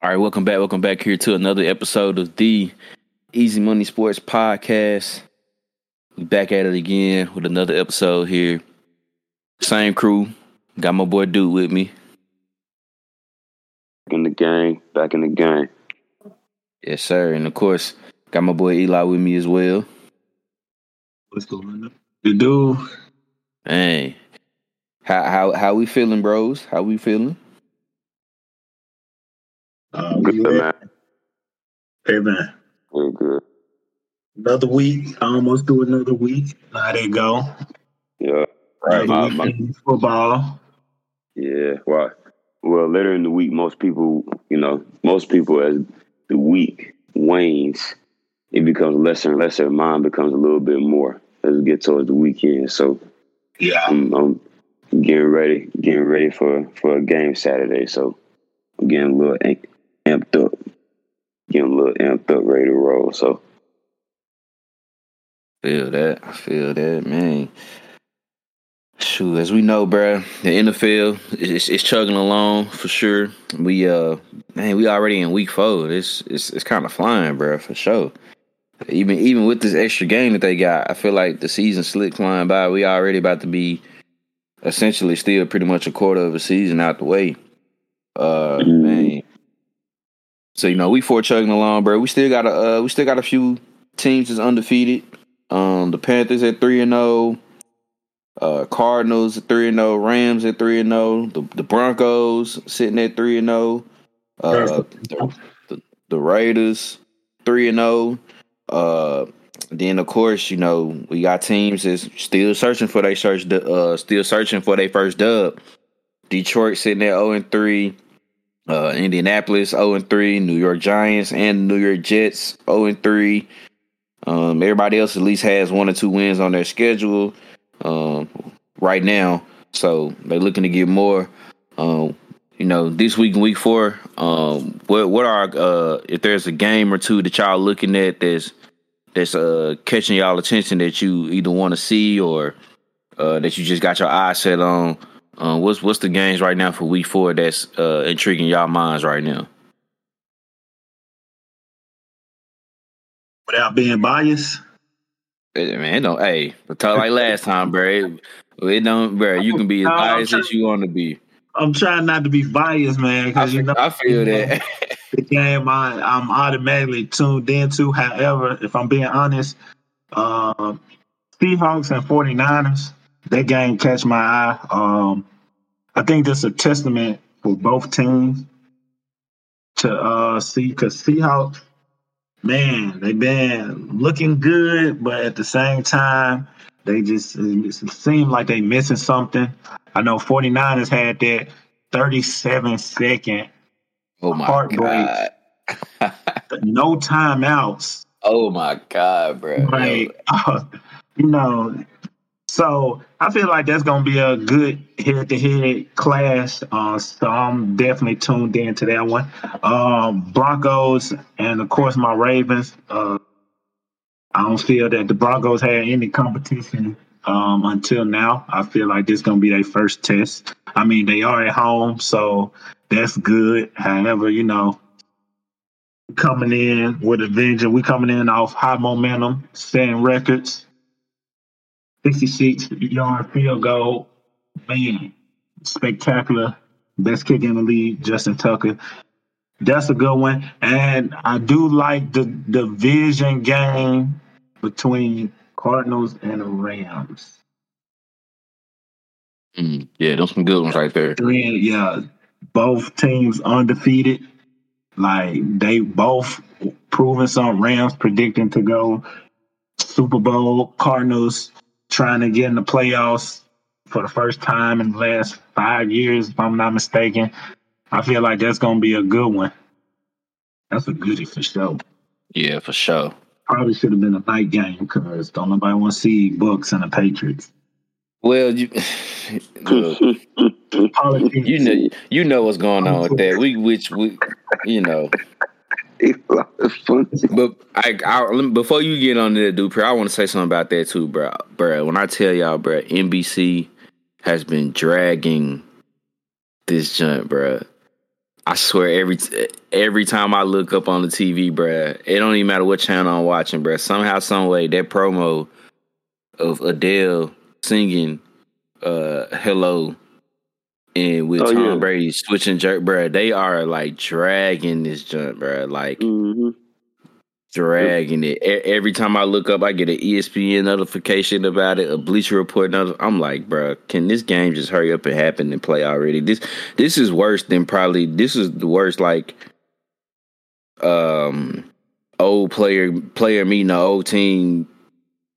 All right, welcome back. Welcome back here to another episode of the Easy Money Sports Podcast. We back at it again with another episode here. Same crew. Got my boy Dude with me. Back in the game. Back in the game. Yes, sir. And of course, got my boy Eli with me as well. What's going on? The dude. Hey. How how how we feeling, bros? How we feeling? Uh, Good we man. Hey man. Very good. Another week. Almost do another week. How they go? Yeah. Another my- my- football. Yeah. Well, well, later in the week, most people, you know, most people, as the week wanes, it becomes lesser and lesser. Mine becomes a little bit more as we get towards the weekend. So Yeah. I'm, I'm getting ready, getting ready for for a game Saturday. So I'm getting a little am- amped up, getting a little amped up, ready to roll. So Feel that. I feel that, man. Shoot, as we know, bruh, the NFL is, is chugging along for sure. We uh, man, we already in week four. It's it's it's kind of flying, bruh, for sure. Even even with this extra game that they got, I feel like the season slick flying by. We already about to be essentially still pretty much a quarter of a season out the way. Uh, Mhm. man. So you know, we four chugging along, bro. We still got a uh, we still got a few teams that's undefeated. Um, the Panthers at three and zero. Uh, Cardinals at three and zero. Rams at three and zero. The the Broncos sitting at three and zero. Uh, the, the, the Raiders three and zero. Uh, then of course you know we got teams that's still searching for their search. Uh, still searching for their first dub. Detroit sitting at zero and three. Uh, Indianapolis 0 and 3, New York Giants and New York Jets 0 and 3. Um, everybody else at least has one or two wins on their schedule um, right now, so they're looking to get more. Um, you know, this week in week four, um, what what are uh, if there's a game or two that y'all looking at that's that's uh, catching y'all attention that you either want to see or uh, that you just got your eyes set on? Uh, what's what's the games right now for week four that's uh, intriguing y'all minds right now? Without being biased. Hey, Man, No. Hey, but talk like last time, bro. It, it don't, bro. You can be as biased as you want to be. I'm trying not to be biased, man, because you know I feel that. the game I, I'm automatically tuned into. However, if I'm being honest, uh, Seahawks and 49ers, that game catch my eye. Um, I think that's a testament for both teams to uh, see because Seahawks, man, they've been looking good, but at the same time, they just it seem like they missing something. I know 49ers had that 37 second oh my Heartbreak. god. no timeouts. Oh my god, bro. Like, uh, you know, so I feel like that's gonna be a good head-to-head clash. Uh, so I'm definitely tuned in to that one. Um, Broncos and of course my Ravens. Uh, I don't feel that the Broncos had any competition um, until now. I feel like this is gonna be their first test. I mean, they are at home, so that's good. However, you know, coming in with a vengeance. We coming in off high momentum, setting records. 66 yard field goal. Man, spectacular. Best kick in the league, Justin Tucker. That's a good one. And I do like the division game between Cardinals and Rams. Mm, yeah, those some good ones right there. Three, yeah, both teams undefeated. Like they both proving some Rams predicting to go Super Bowl. Cardinals trying to get in the playoffs for the first time in the last five years, if I'm not mistaken. I feel like that's gonna be a good one. That's a goodie for sure. Yeah, for sure. Probably should have been a night game because don't nobody want to see Bucks and the Patriots. Well, you look, you know you know what's going on with that. We which we you know. But I, I before you get on to that, dude, I want to say something about that too, bro. Bro, when I tell y'all, bro, NBC has been dragging this junk, bro. I swear every every time I look up on the TV, bruh, it don't even matter what channel I'm watching, bruh. Somehow, some way, that promo of Adele singing uh "Hello" and with Oh, Tom yeah. Brady switching jerk, bruh, they are like dragging this jump, bruh, like hmm dragging it. E- every time I look up, I get an ESPN notification about it, a Bleacher Report. Notif- I'm like, bruh, can this game just hurry up and happen and play already? This this is worse than probably. This is the worst like um old player player meeting an old team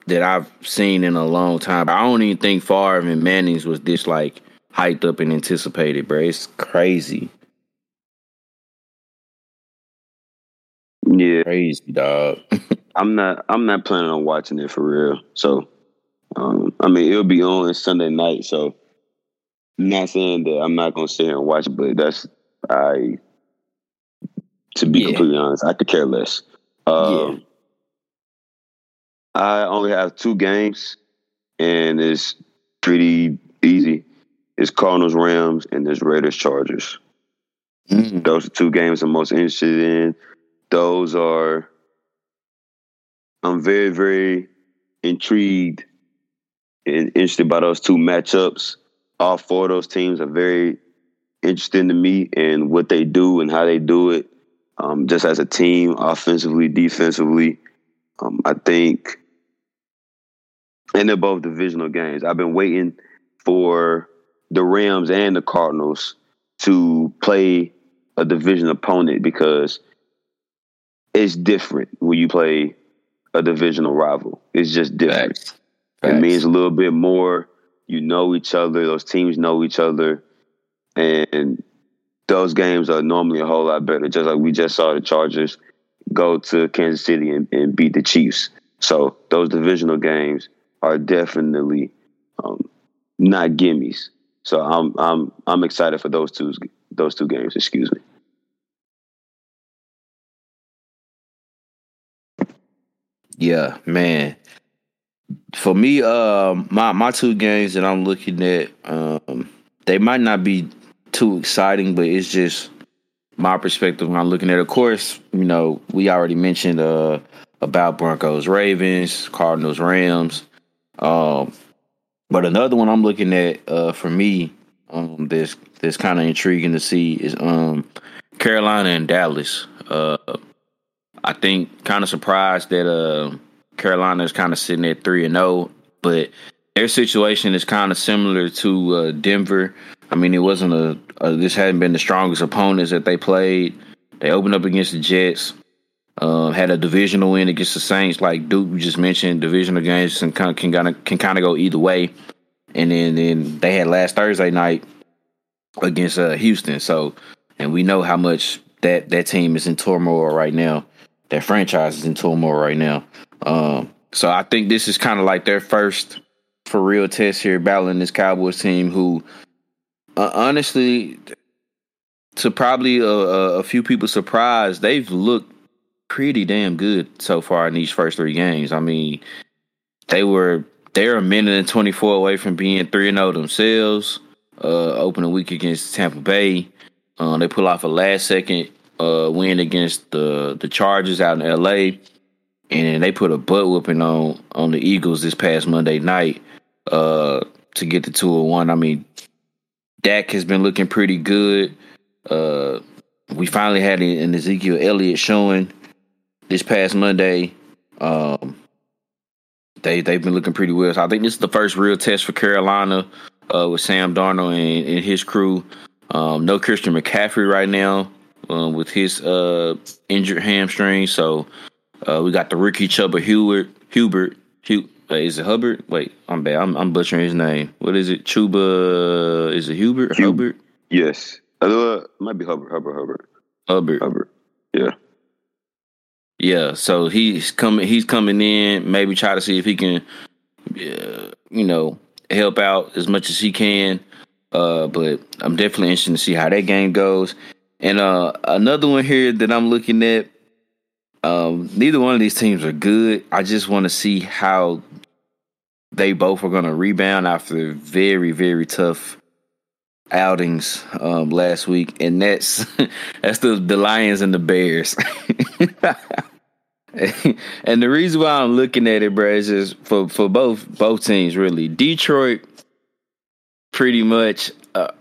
that I've seen in a long time. I don't even think Favre and Manning's was this like hyped up and anticipated, bro. It's crazy, Yeah, crazy, dog. I'm not. I'm not planning on watching it for real. So, um, I mean, it'll be on Sunday night. So, I'm not saying that I'm not gonna sit here and watch it, but that's I. To be Yeah. completely honest, I could care less. Um, I only have two games, and it's pretty easy. It's Cardinals Rams and there's Raiders Chargers. Mm. Those are two games I'm most interested in. Those are I'm very, very intrigued and interested by those two matchups. All four of those teams are very interesting to me and what they do and how they do it. Um, just as a team, offensively, defensively. Um, I think and they're both divisional games. I've been waiting for the Rams and the Cardinals to play a division opponent because it's different when you play a divisional rival. It's just different. Facts. It means a little bit more. You know each other. Those teams know each other, and those games are normally a whole lot better. Just like we just saw the Chargers go to Kansas City and, and beat the Chiefs. So those divisional games are definitely um, not gimmies. So I'm I'm I'm excited for those two those two games. Excuse me. Yeah, man. For me, um, my my two games that I'm looking at, um, they might not be too exciting, but it's just my perspective when I'm looking at. it. Of course, you know we already mentioned uh about Broncos, Ravens, Cardinals, Rams. Um, but another one I'm looking at uh for me, um, that's that's kind of intriguing to see is um Carolina and Dallas. Uh, I think kind of surprised that uh, Carolina is kind of sitting at three and zero, but their situation is kind of similar to uh, Denver. I mean, it wasn't a, a this hadn't been the strongest opponents that they played. They opened up against the Jets, uh, had a divisional win against the Saints, like Duke just mentioned. Divisional games can kind of can kind of can kind of go either way, and then then they had last Thursday night against uh, Houston. So, and we know how much that that team is in turmoil right now. That franchise is in turmoil right now. Um, so I think this is kind of like their first for real test here, battling this Cowboys team, who uh, honestly, to probably a, a few people surprised, they've looked pretty damn good so far in these first three games. I mean, they were they're a minute and twenty four away from being three and zero themselves. Uh, opening week against Tampa Bay, uh, they pull off a last second uh, win against the the Chargers out in L.A. And they put a butt whooping on on the Eagles this past Monday night uh, to get the two and one. I mean, Dak has been looking pretty good. Uh, we finally had an Ezekiel Elliott showing this past Monday. Um, they they've been looking pretty well. So I think this is the first real test for Carolina uh, with Sam Darnold and, and his crew. Um, no Christian McCaffrey right now um, with his uh, injured hamstring. So uh, we got the rookie Chuba Hubert. Hubert. Hu- uh, is it Hubbard? Wait, I'm bad. I'm, I'm butchering his name. What is it? Chuba? Is it Hubert? Hub- Hubbard? Yes, uh, might be Hubbard. Hubbard. Hubbard. Hubbard. Hubbard. Yeah. Yeah, so he's coming. He's coming in. Maybe try to see if he can, uh, you know, help out as much as he can. Uh, but I'm definitely interested to see how that game goes. And uh, another one here that I'm looking at. Um, neither one of these teams are good. I just want to see how they both are going to rebound after very, very tough outings um, last week, and that's that's the the Lions and the Bears. and the reason why I'm looking at it, bro, is just for for both both teams really. Detroit, pretty much. Uh,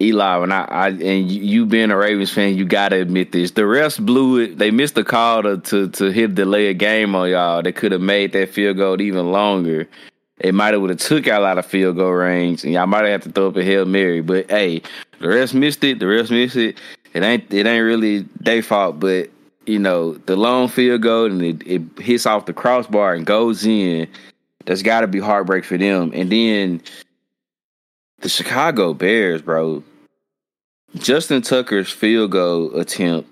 Eli, and I, I and you being a Ravens fan, you gotta admit this. The refs blew it. They missed the call to to, to hit delay a game on y'all. They could have made that field goal even longer. It might have would have took y'all out of field goal range, and y'all might have had to throw up a hail mary. But hey, the refs missed it. The refs missed it. It ain't it ain't really their fault, but you know the long field goal and it, it hits off the crossbar and goes in. That's got to be heartbreak for them. And then the Chicago Bears, bro. Justin Tucker's field goal attempt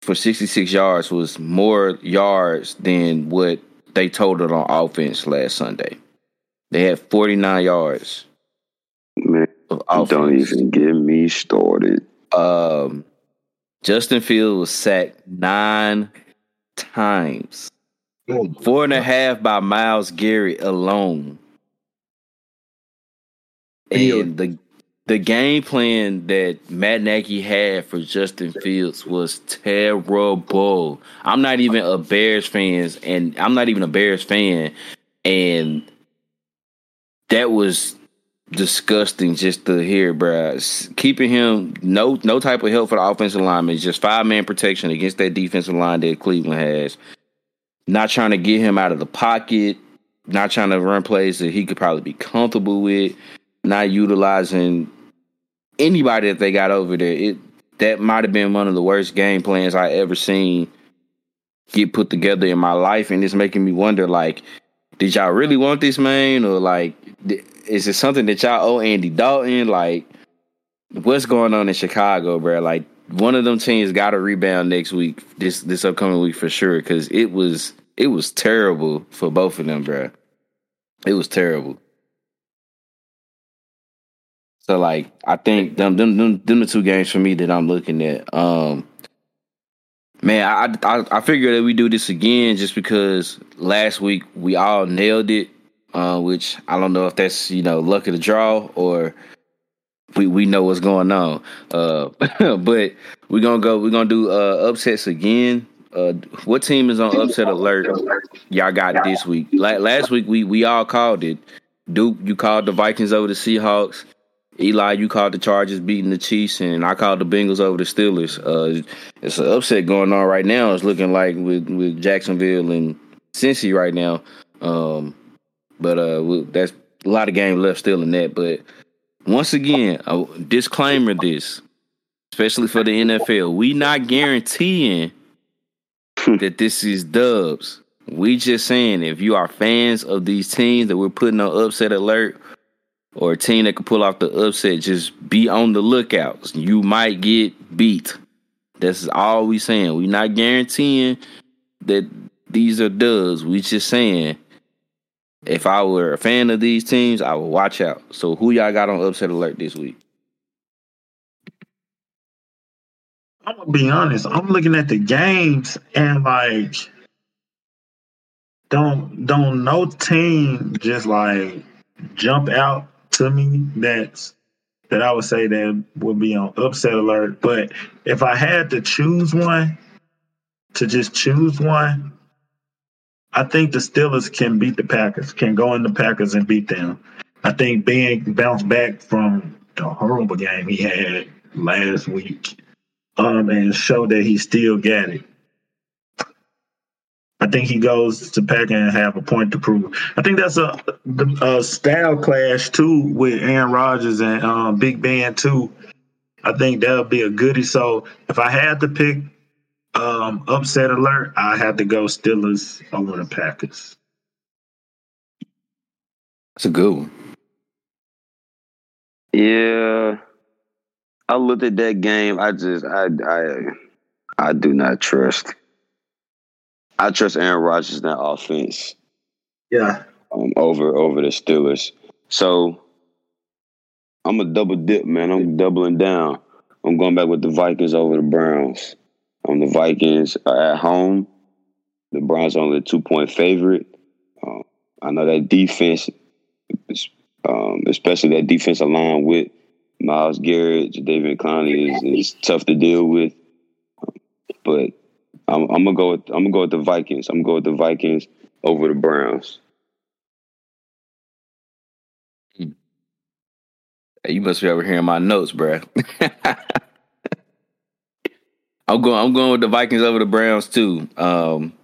for 66 yards was more yards than what they totaled on offense last Sunday. They had 49 yards. Man, don't even get me started. Um, Justin Field was sacked nine times. Oh, Four and a half by Myles Garrett alone. And the the game plan that Matt Nagy had for Justin Fields was terrible. I'm not even a Bears fan, and I'm not even a Bears fan, and that was disgusting just to hear, bro. Keeping him no no type of help for the offensive lineman, just five man protection against that defensive line that Cleveland has. Not trying to get him out of the pocket, not trying to run plays that he could probably be comfortable with not utilizing anybody that they got over there. It that might have been one of the worst game plans I ever seen get put together in my life, and it's making me wonder like, did y'all really want this man, or like, is it something that y'all owe Andy Dalton? Like, what's going on in Chicago, bro? Like, one of them teams got to rebound next week, this this upcoming week for sure, because it was it was terrible for both of them, bro. It was terrible. So like I think them them them, them the two games for me that I'm looking at. Um man, I I I figure that we do this again just because last week we all nailed it. Uh, which I don't know if that's, you know, luck of the draw or we we know what's going on. Uh but we're gonna go we're gonna do uh upsets again. Uh, what team is on upset alert? Y'all got this week. Like last week, we we all called it. Duke, you called the Vikings over the Seahawks. Eli, you called the Chargers beating the Chiefs, and I called the Bengals over the Steelers. Uh, it's an upset going on right now. It's looking like with with Jacksonville and Cincy right now. Um, but uh, that's a lot of game left still in that. But once again, a disclaimer: this, especially for the NFL, we not guaranteeing that this is dubs. We just saying if you are fans of these teams that we're putting on upset alert or a team that could pull off the upset, just be on the lookout. You might get beat. That's all we saying. We not guaranteeing that these are dubs. We just saying if I were a fan of these teams, I would watch out. So who y'all got on upset alert this week? I'm gonna be honest. I'm looking at the games and like don't don't no team just like jump out to me that's that I would say that would be on upset alert. But if I had to choose one, to just choose one, I think the Steelers can beat the Packers, can go in the Packers and beat them. I think Ben bounced back from the horrible game he had last week, um, and show that he still got it. I think he goes to Packer and have a point to prove. I think that's a, a style clash too with Aaron Rodgers and um, Big Ben too. I think that'll be a goodie. So if I had to pick um, upset alert, I have to go Steelers over the Packers. That's a good one. Yeah, I looked at that game. I just I I I do not trust I trust Aaron Rodgers in that offense. Yeah. Um, over over the Steelers. So I'm a double dip, man. I'm doubling down. I'm going back with the Vikings over the Browns. Um, the Vikings are at home. The Browns are only a two point favorite. Um, I know that defense, um, especially that defensive line with Myles Garrett, David Clowney is, is tough to deal with. But I'm, I'm, gonna go with I'm gonna go with the Vikings. I'm gonna go with the Vikings over the Browns. Hmm. You must be over here in my notes, bro. I'm going. I'm going with the Vikings over the Browns too. Um,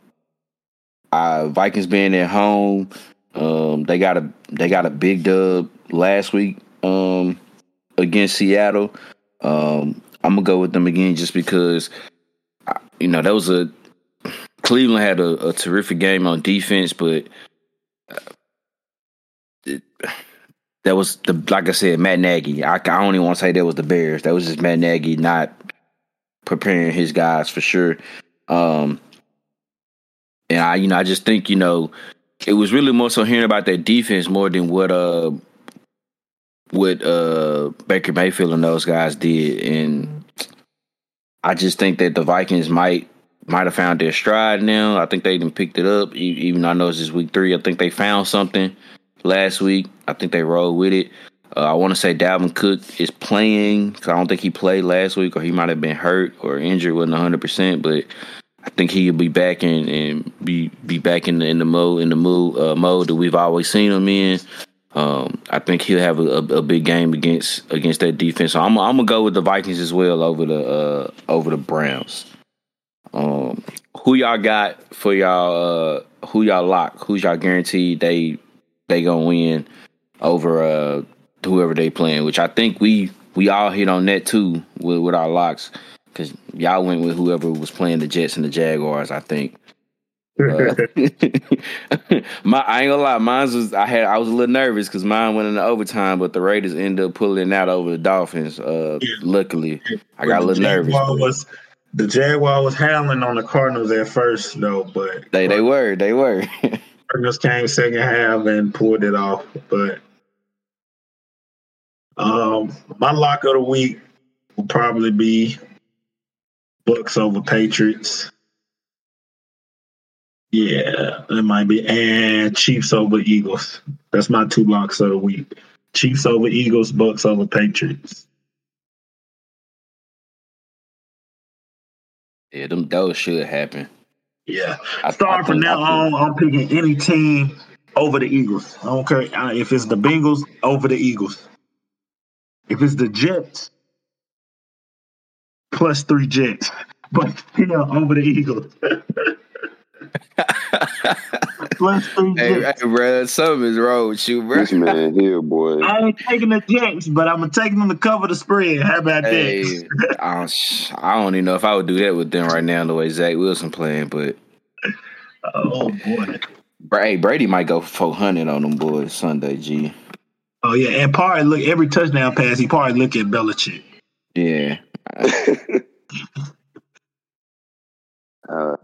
Vikings being at home, um, they got a they got a big dub last week um, against Seattle. Um, I'm gonna go with them again just because you know that was a Cleveland had a, a terrific game on defense, but uh, it, that was the like I said, Matt Nagy. I, I don't even want to say that was the Bears. That was just Matt Nagy not preparing his guys for sure. Um, and I, you know, I just think you know, it was really more so hearing about that defense more than what uh what uh Baker Mayfield and those guys did, and I just think that the Vikings might might have found their stride now. I think they even picked it up, even though I know it's just week three. I think they found something last week. I think they rolled with it. Uh, I want to say Dalvin Cook is playing because I don't think he played last week, or he might have been hurt or injured, wasn't hundred percent. But I think he'll be back and, and be be back in the in the mode in the mood uh, mode that we've always seen him in. Um, I think he'll have a, a, a, big game against against that defense. So I'm, I'm gonna go with the Vikings as well over the uh, over the Browns. Um, who y'all got for y'all? Uh, who y'all lock? Who's y'all guaranteed they they gonna win over uh, whoever they playing, which I think we we all hit on that too with, with our locks because y'all went with whoever was playing the Jets and the Jaguars. I think. Uh, my I ain't gonna lie, mine was I had I was a little nervous because mine went into overtime, but the Raiders ended up pulling out over the Dolphins. Uh, yeah. luckily, I got a little nervous. Was, the Jaguar was howling on the Cardinals at first, though, but they they were they were. Cardinals came second half and pulled it off, but um, my lock of the week will probably be Bucks over Patriots. Yeah, it might be, and Chiefs over Eagles. That's my two locks of the week: Chiefs over Eagles, Bucks over Patriots. Yeah, them those should happen. Yeah, I, starting from now on, I'm picking any team over the Eagles. I don't care if it's the Bengals over the Eagles. If it's the Jets, plus three Jets, but still over the Eagles. plus three hey, Jets. Hey, bro, something is wrong with you, bro. This man here, boy. I ain't taking the Jets, but I'm gonna take them to cover the spread. How about hey, that? I, don't, I don't even know if I would do that with them right now, the way Zach Wilson playing, but. Oh, boy. Hey, Brady might go for 400 on them boys Sunday, G. Oh yeah, and probably look every touchdown pass. He probably look at Belichick. Yeah. uh,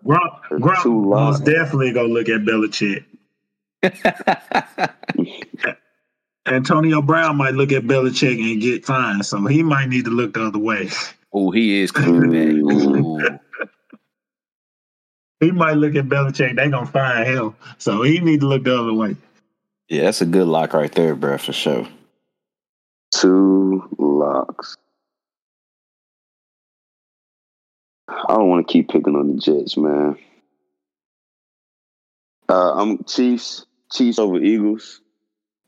Gronk, Gronk most definitely gonna look at Belichick. Antonio Brown might look at Belichick and get fined, so he might need to look the other way. Oh, he is coming back. Ooh. he might look at Belichick. They gonna fine him, so he need to look the other way. Yeah, that's a good lock right there, bro, for sure. Two locks. I don't want to keep picking on the Jets, man. Uh, I'm Chiefs. Chiefs over Eagles.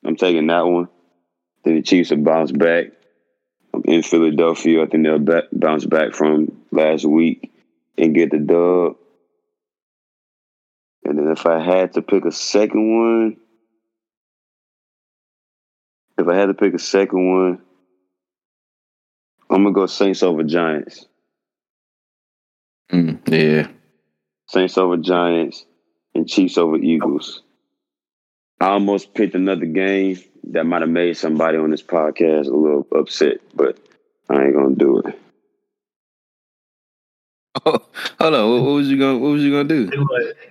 I'm taking that one. Then the Chiefs will bounce back. I'm in Philadelphia. I think they'll back, bounce back from last week and get the dub. And then if I had to pick a second one, if I had to pick a second one, I'm gonna go Saints over Giants. Mm, yeah. Saints over Giants and Chiefs over Eagles. I almost picked another game that might have made somebody on this podcast a little upset, but I ain't gonna do it. Oh, hold on. What, what, was you gonna What was you gonna do?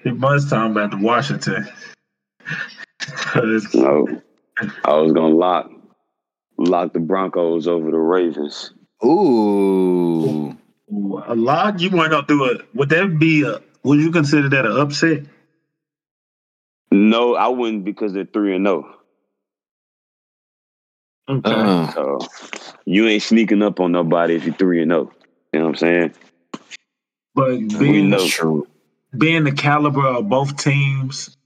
It was talking about the Washington. no. I was gonna lock lock the Broncos over the Ravens. Ooh. A lock? You want to do it? Would that be a? Would you consider that an upset? No, I wouldn't because they're three and zero. Okay. Uh, So you ain't sneaking up on nobody if you're three and zero. You know what I'm saying? but being know. true. being the caliber of both teams,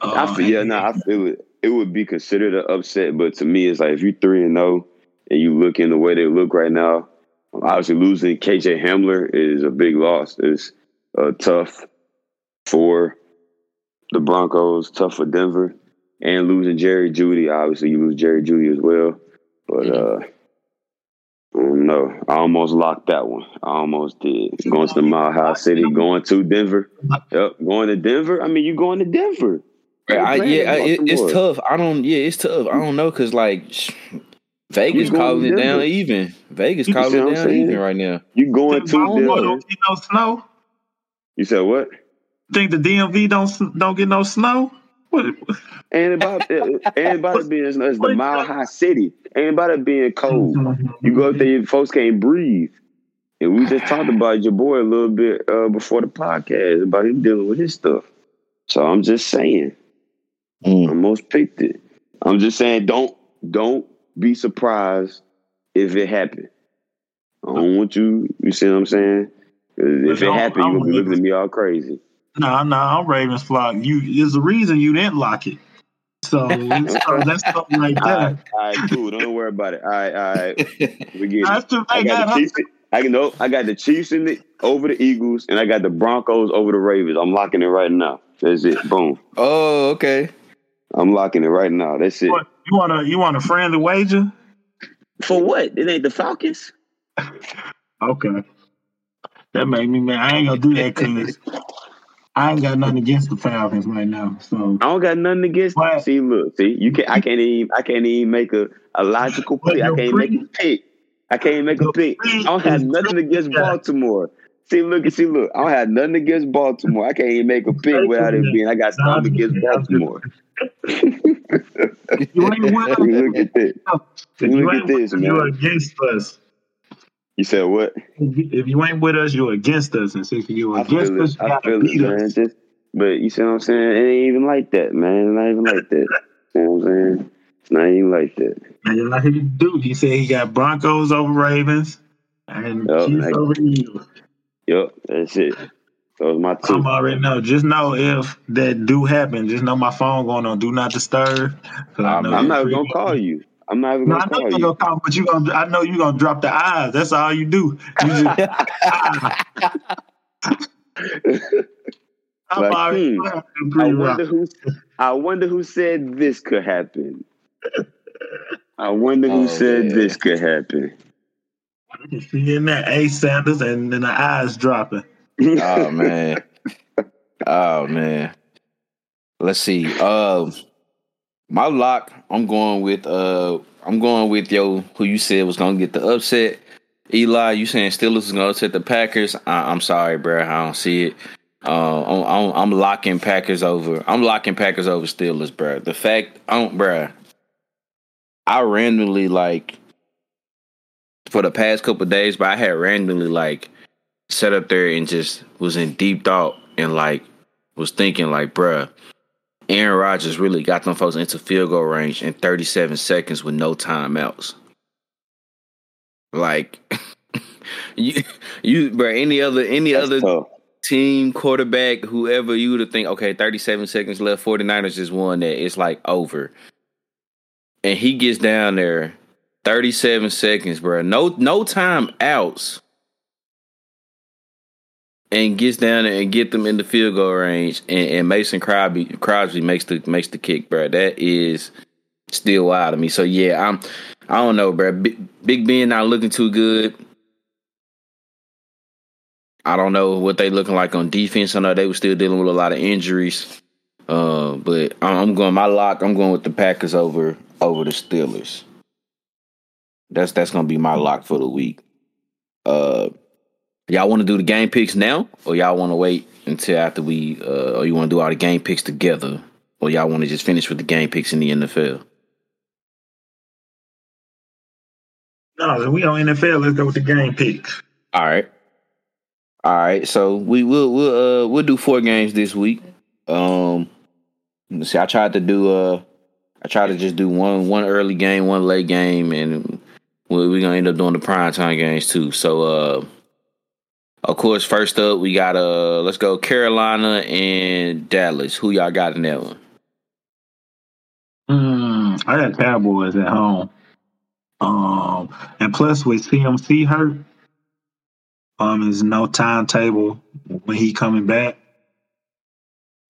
uh, I feel, yeah, no, I feel it. It would be considered an upset, but to me, it's like if you're three and zero and you look in the way they look right now, obviously losing KJ Hamler is a big loss. It's uh, tough for the Broncos, tough for Denver, and losing Jerry Jeudy. Obviously, you lose Jerry Jeudy as well, but uh, I don't know. I almost locked that one. I almost did. Going to the Mile High City, going to Denver. Yep, going to Denver. I mean, you're going to Denver? I, yeah, I, it, it's tough. I don't. Yeah, it's tough. I don't know because like Vegas You calling it down even. Vegas You calling it down saying? even right now. You going to Baltimore Denver? don't get no snow. You said what? Think the DMV don't don't get no snow? What? And about eh, eh, and about it being it's the mile high city. And about it being cold. You go up mm-hmm. there, folks can't breathe. And we just talked about your boy a little bit uh, before the podcast about him dealing with his stuff. So I'm just saying, I Mm. almost picked it. I'm just saying, don't don't be surprised if it happened. I don't want you. You see what I'm saying? If it I'm- happened, you're gonna be looking at me all crazy. No, no, I'm Ravens flock. You there's a reason you didn't lock it. So, so that's something like that. all right, cool. Don't worry about it. All right, all right. We get it. That's the I thing. got the Chiefs. I can know. I got the Chiefs in the over the Eagles, and I got the Broncos over the Ravens. I'm locking it right now. That's it. Boom. oh, okay. I'm locking it right now. That's it. What, you want a you want a friendly wager? For what? It ain't the Falcons. Okay. That made me mad. I ain't gonna do that because I ain't got nothing against the Falcons right now. So I don't got nothing against. What? See, look, see, you can not I can't even. I can't even make a, a logical But play. I can't make a pick. I can't make a pick. I don't have nothing against yeah. Baltimore. See, look, see, look. I don't have nothing against Baltimore. I can't even make a pick without it being. I got something against Baltimore. if you ain't with us, look at this. look ain't at this, with us, you're against us. You said what? If you ain't with us, you're against us. And since you're against us, you I feel it, man. us. Just, but you see what I'm saying? It ain't even like that, man. It's not even like that. You know what I'm saying? It's not even like that. And like he do, he said he got Broncos over Ravens and Yup, Chiefs over Eagles. Yep, that's it. Those my two. I'm already know. Just know if that do happen, just know my phone going on do not disturb. I I'm know I'm not gonna call you. I'm not even gonna know call you you. gonna call, but you gonna. I know you're gonna drop the eyes. That's all you do. You just. I'm Like, already hmm, I'm I pretty rough. wonder who. I wonder who said this could happen. I wonder who Oh, said man. this could happen. I see in that A Sanders and then the eyes dropping. Oh man. Oh man. Let's see. Um my lock, I'm going with uh I'm going with yo who you said was gonna get the upset. Eli, you saying Steelers is gonna upset the Packers? I, I'm sorry, bro. I don't see it. Uh, I'm, I'm, I'm locking Packers over. I'm locking Packers over Steelers, bro. The fact, I don't, bro. I randomly like for the past couple of days, but I had randomly like sat up there and just was in deep thought and like was thinking like, bruh, Aaron Rodgers really got them folks into field goal range in 37 seconds with no timeouts. Like you you bruh, any other any That's other tough. team, quarterback, whoever you would have think, okay, 37 seconds left, 49ers just won that. It's like over. And he gets down there, 37 seconds, bro. No no time outs. And gets down there and get them in the field goal range. And, and Mason Crosby Crosby makes the makes the kick, bro. That is still wild to me. So yeah, I'm I don't know, bro. Big, Big Ben not looking too good. I don't know what they looking like on defense. I know they were still dealing with a lot of injuries. Uh, but I'm going my lock. I'm going with the Packers over over the Steelers. That's that's gonna be my lock for the week. Uh, y'all want to do the game picks now, or y'all want to wait until after we, uh, or you want to do all the game picks together, or y'all want to just finish with the game picks in the NFL? No, we on NFL. Let's go with the game picks. All right. All right. So we will we'll uh we'll do four games this week. Um see, I tried to do uh I try to just do one one early game, one late game, and we're gonna end up doing the prime time games too. So, uh, of course, first up we got uh, let's go Carolina and Dallas. Who y'all got in that one? Mm, I got Cowboys at home. Um, and plus with CMC hurt, um, there's no timetable when he coming back.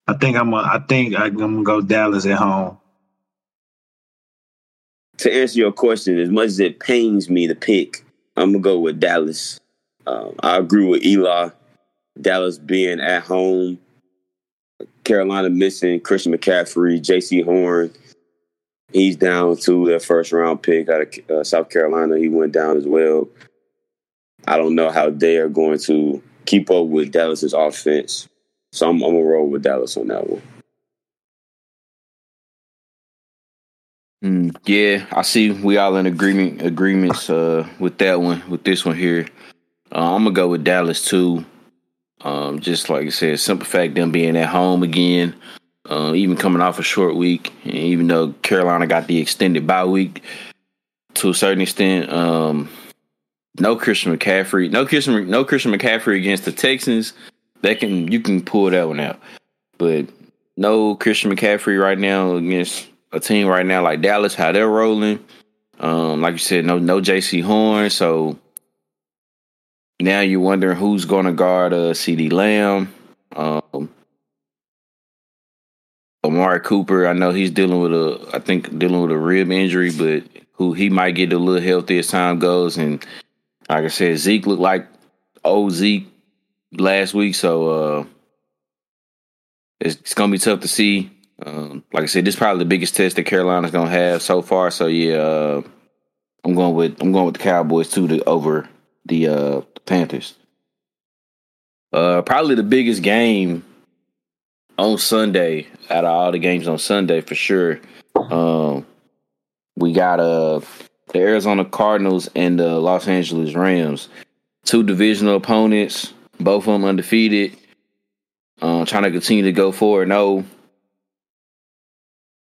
I think I'm. A, I think I'm gonna go Dallas at home. To answer your question, as much as it pains me to pick, I'm gonna go with Dallas. Um, I agree with Eli. Dallas being at home, Carolina missing Christian McCaffrey, Jaycee Horn. He's down to their first round pick out of uh, South Carolina. He went down as well. I don't know how they are going to keep up with Dallas's offense. So I'm, I'm gonna roll with Dallas on that one. Mm, yeah, I see we all in agreement agreements uh, with that one, with this one here. Uh, I'm gonna go with Dallas too. Um, just like I said, simple fact them being at home again, uh, even coming off a short week, and even though Carolina got the extended bye week to a certain extent, um, no Christian McCaffrey, no Christian, no Christian McCaffrey against the Texans. That can you can pull that one out, but no Christian McCaffrey right now against a team right now like Dallas, how they're rolling. Um, like you said, no no Jaycee Horn, so now you're wondering who's going to guard uh, CeeDee Lamb. Um, Amari Cooper, I know he's dealing with a, I think dealing with a rib injury, but who he might get a little healthy as time goes. And like I said, Zeke looked like old Zeke last week, so uh, it's, it's gonna be tough to see. Um, like I said, this is probably the biggest test that Carolina's gonna have so far. So yeah, uh, I'm going with I'm going with the Cowboys too to over the uh, Panthers. Uh, probably the biggest game on Sunday out of all the games on Sunday for sure. Um, we got uh the Arizona Cardinals and the Los Angeles Rams, two divisional opponents, both of them undefeated. Uh, trying to continue to go forward. No,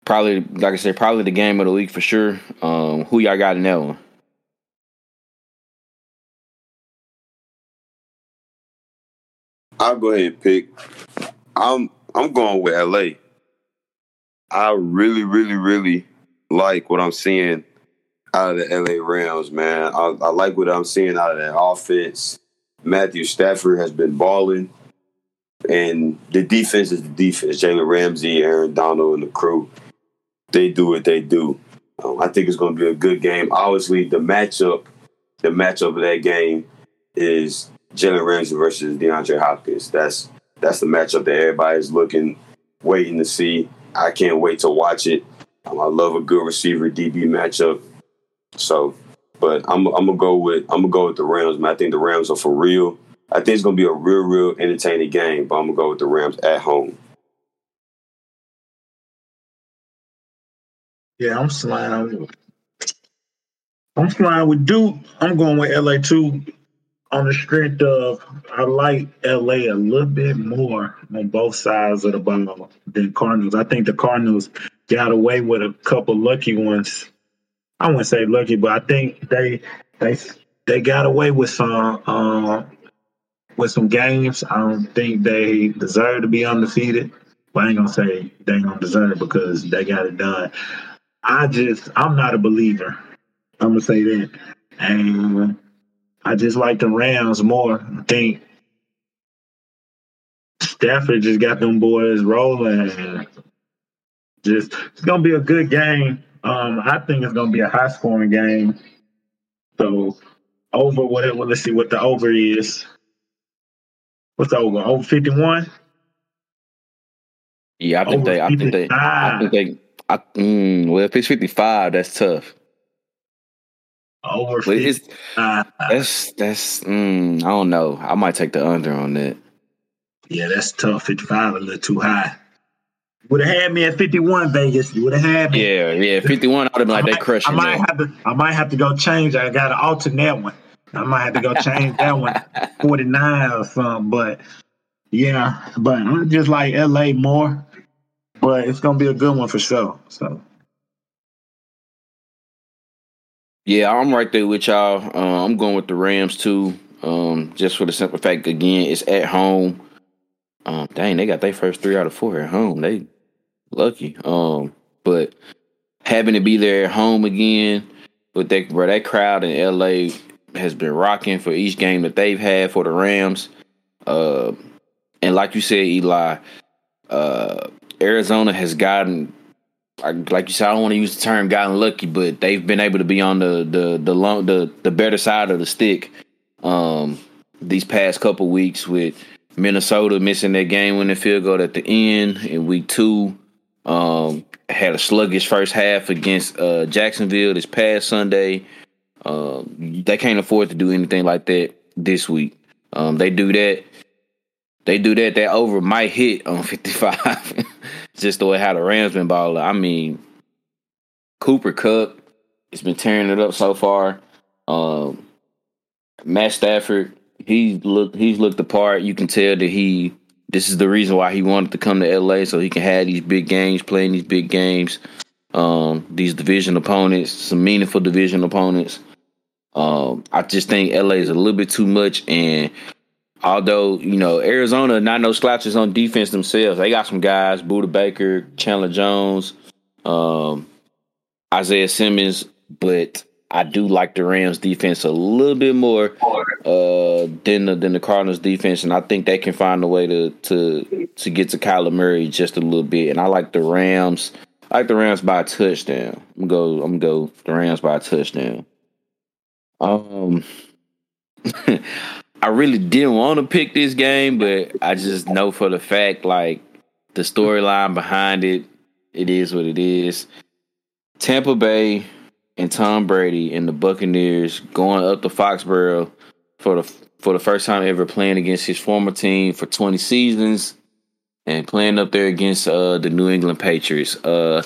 probably like I said, probably the game of the week for sure. Um, who y'all got in that one? I'll go ahead and pick. I'm I'm going with LA. I really, really, really like what I'm seeing out of the LA Rams, man. I, I like what I'm seeing out of that offense. Matthew Stafford has been balling, and the defense is the defense. Jalen Ramsey, Aaron Donald, and the crew, they do what they do. Um, I think it's going to be a good game. Obviously, the matchup, the matchup of that game is Jalen Ramsey versus DeAndre Hopkins. That's that's the matchup that everybody's looking, waiting to see. I can't wait to watch it. Um, I love a good receiver DB matchup. So, but I'm I'm gonna go with I'm gonna go with the Rams. Man, I think the Rams are for real. I think it's gonna be a real, real entertaining game. But I'm gonna go with the Rams at home. Yeah, I'm sliding. I'm flying with Duke. I'm going with LA too on the strength of I like LA a little bit more on both sides of the ball than Cardinals. I think the Cardinals got away with a couple lucky ones. I wouldn't say lucky, but I think they they they got away with some uh, with some games. I don't think they deserve to be undefeated. But I ain't gonna say they gonna deserve because they got it done. I just I'm not a believer. I'm gonna say that. And I just like the Rams more. I think Stafford just got them boys rolling. Just it's gonna be a good game. Um, I think it's gonna be a high scoring game. So over whatever. Let's see what the over is. What's the over? Over fifty one. Yeah, I think Over they. I think they. I think they. I, mm, well, if it's fifty five, that's tough. Over fifty. That's that's. Mm, I don't know. I might take the under on that. yeah, that's tough. Fifty five a little too high. Would have had me at fifty one Vegas. You would have had me. Yeah, yeah. Fifty one. I would have been like might, crushing I might that. have to. I might have to go change. I got to alternate one. I might have to go change that one. Forty nine or something. But yeah, but I'm just like L.A. more. But it's gonna be a good one for sure. So Yeah, I'm right there with y'all. Uh, I'm going with the Rams too. Um, just for the simple fact, again, it's at home. Um, dang, they got their first three out of four at home. They lucky. Um, but having to be there at home again with that, bro, that crowd in LA has been rocking for each game that they've had for the Rams. Uh, and like you said, Eli, uh, Arizona has gotten like you said, I don't want to use the term "gotten lucky," but they've been able to be on the the the long, the the better side of the stick um, these past couple weeks with Minnesota missing their game winning field goal at the end in week two. Um, had a sluggish first half against uh, Jacksonville this past Sunday. Um, they can't afford to do anything like that this week. Um, they do that. They do that. That over might hit on fifty five. just the way how the Rams been balling. I mean, Cooper Kupp has been tearing it up so far. Um, Matt Stafford, he's looked he's looked the part. You can tell that he this is the reason why he wanted to come to LA so he can have these big games, playing these big games, um, these division opponents, some meaningful division opponents. Um, I just think LA is a little bit too much, and although you know Arizona not no slouches on defense themselves, they got some guys: Budda Baker, Chandler Jones, um, Isaiah Simmons. But I do like the Rams defense a little bit more uh, than the than the Cardinals defense, and I think they can find a way to to to get to Kyler Murray just a little bit. And I like the Rams. I like the Rams by a touchdown. I'm gonna go. I'm gonna go the Rams by a touchdown. Um. I really didn't want to pick this game, but I just know for the fact, like the storyline behind it, it is what it is. Tampa Bay and Tom Brady and the Buccaneers going up to Foxborough for the for the first time ever playing against his former team for 20 seasons and playing up there against uh, the New England Patriots. Uh,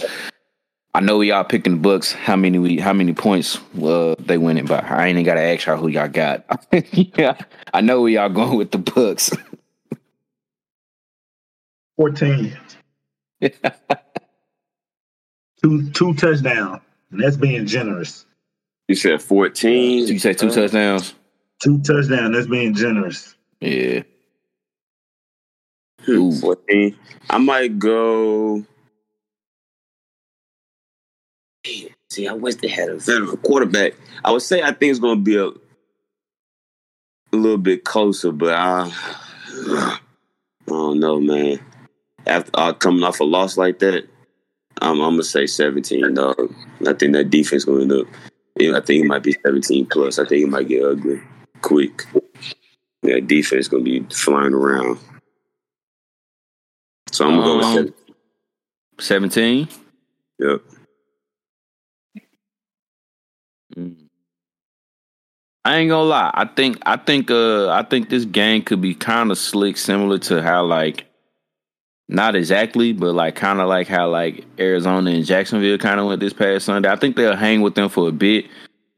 I know y'all picking the books. How many we? How many points uh, they winning by? I ain't even got to ask y'all who y'all got. yeah, I know where y'all going with the books. Fourteen. two two touchdowns. And that's being generous. You said fourteen. you say two uh, touchdowns. Two touchdowns. That's being generous. Yeah. Ooh. Fourteen. I might go. See, I wish they had a veteran quarterback. I would say I think it's going to be a, a little bit closer, but I, I don't know, man. After uh, coming off a loss like that, I'm, I'm gonna say 17. Dog. I think that defense going to end up. I think it might be 17 plus. I think it might get ugly quick. That defense gonna be flying around. So I'm gonna um, go with 17. Yep. I ain't gonna lie. I think I think uh I think this game could be kind of slick, similar to how like not exactly, but like kind of like how like Arizona and Jacksonville kind of went this past Sunday. I think they'll hang with them for a bit,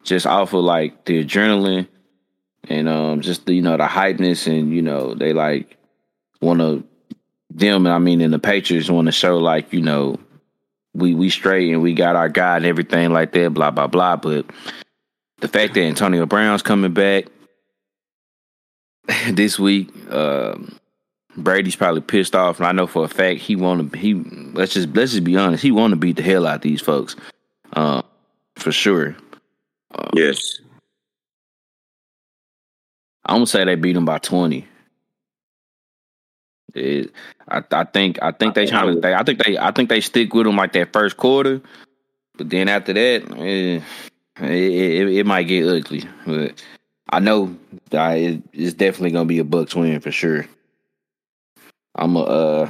just off of like the adrenaline and um just the, you know the hypeness and you know they like want to them. I mean, and the Patriots want to show like you know we we straight and we got our guy and everything like that, blah blah blah. But the fact that Antonio Brown's coming back this week, uh, Brady's probably pissed off, and I know for a fact he want to. He let's just let's just be honest, he want to beat the hell out of these folks, uh, for sure. Uh, yes, I'm gonna say they beat him by twenty. It, I, I think I think they trying to. They, I think they I think they stick with them like that first quarter, but then after that, eh, it, it, it might get ugly. But I know it, it's definitely gonna be a Bucks win for sure. I'm a uh,